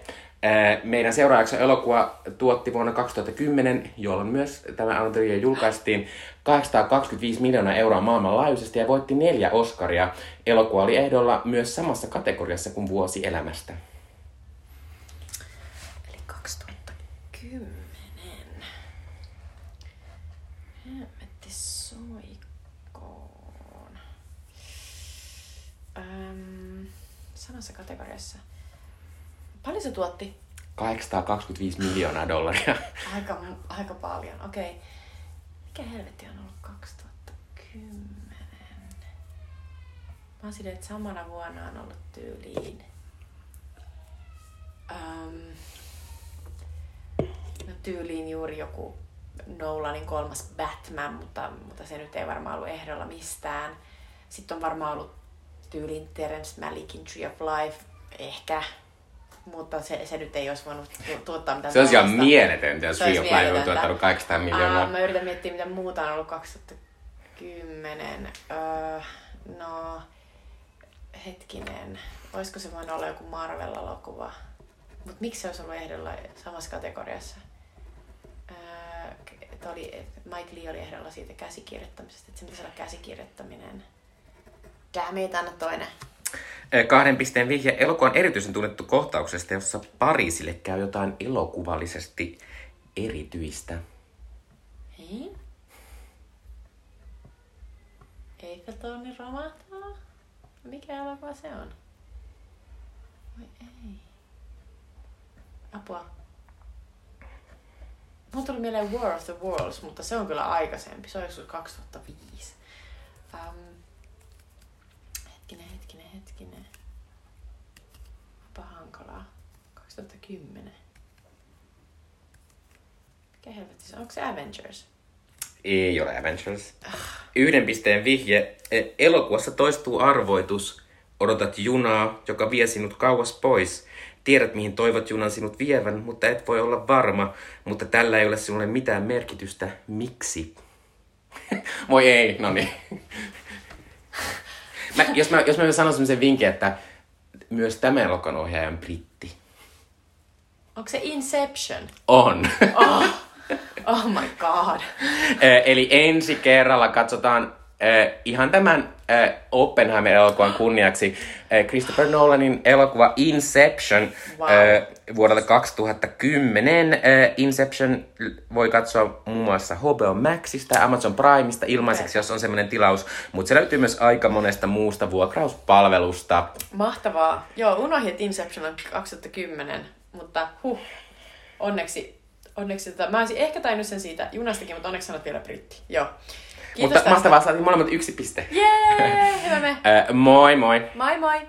Meidän seuraavaksi elokuva tuotti vuonna 2010, jolloin myös tämä Year julkaistiin 825 miljoonaa euroa maailmanlaajuisesti ja voitti neljä Oscaria. Elokuva oli ehdolla myös samassa kategoriassa kuin Vuosi elämästä. Eli 2010. Helvetti soikoon. Öm, samassa kategoriassa. Paljon se tuotti? 825 miljoonaa dollaria. [LAUGHS] Aika, aika paljon, okei. Okay. Mikä helvetti on ollut 2010? Mä oon silleen, että samana vuonna on ollut tyyliin. Öm, no tyyliin juuri joku Nolanin kolmas Batman, mutta, mutta se nyt ei varmaan ollut ehdolla mistään. Sitten on varmaan ollut tyyliin Terence Malikin Tree of Life, ehkä. Mutta se, se nyt ei olisi voinut tu- tuottaa mitään Se olisi ihan mieletöntä, jos Free of Life on tuottanut 800 miljoonaa. Aa, mä yritän miettiä, mitä muuta on ollut 2010. Öö, No, hetkinen. Olisiko se voinut olla joku Marvel-elokuva? Mutta miksi se olisi ollut ehdolla samassa kategoriassa? Öö, oli, Mike Lee oli ehdolla siitä käsikirjoittamisesta, että se pitäisi olla käsikirjoittaminen. Damn it, anna toinen. Kahden pisteen vihje. Elokuva on erityisen tunnettu kohtauksesta, jossa Pariisille käy jotain elokuvallisesti erityistä. Hei? Eiffeltorni romahtaa? Mikä elokuva se on? Voi ei. Apua. Mun tuli mieleen War of the Worlds, mutta se on kyllä aikaisempi. Se on joskus 2005. Um, hetkinen, hetkinen, hetkinen. Onpa hankalaa. 2010. Mikä helvetti se on? Onko se Avengers? Ei ole Avengers. Yhden pisteen vihje. E, Elokuvassa toistuu arvoitus. Odotat junaa, joka vie sinut kauas pois. Tiedät, mihin toivot junan sinut vievän, mutta et voi olla varma. Mutta tällä ei ole sinulle mitään merkitystä. Miksi? [LAUGHS] Voi ei, no niin. Mä, jos, mä, jos mä sanon semmoisen vinkin, että myös tämä elokuvan ohjaaja on britti. Onko se Inception? On. Oh, oh my god. [LAUGHS] Eh, Eli ensi kerralla katsotaan eh, ihan tämän eh, Oppenheimer-elokuvan kunniaksi eh, Christopher Nolanin elokuva Inception Wow. eh, vuodelta 2010. Eh, Inception voi katsoa muun muassa HBO Maxista ja Amazon Primeista ilmaiseksi, jos on semmoinen tilaus. Mutta se löytyy myös aika monesta muusta vuokrauspalvelusta. Mahtavaa. Joo, unohdin, että Inception on 2010, mutta huh, onneksi, onneksi tota, mä olisin ehkä tainnut sen siitä junastakin, mutta onneksi sanot vielä britti. Joo. Kiitos Mutta mahtavaa, saatiin molemmat yksi piste. Jee, hyvä me. [LAUGHS] Moi moi! Moi moi.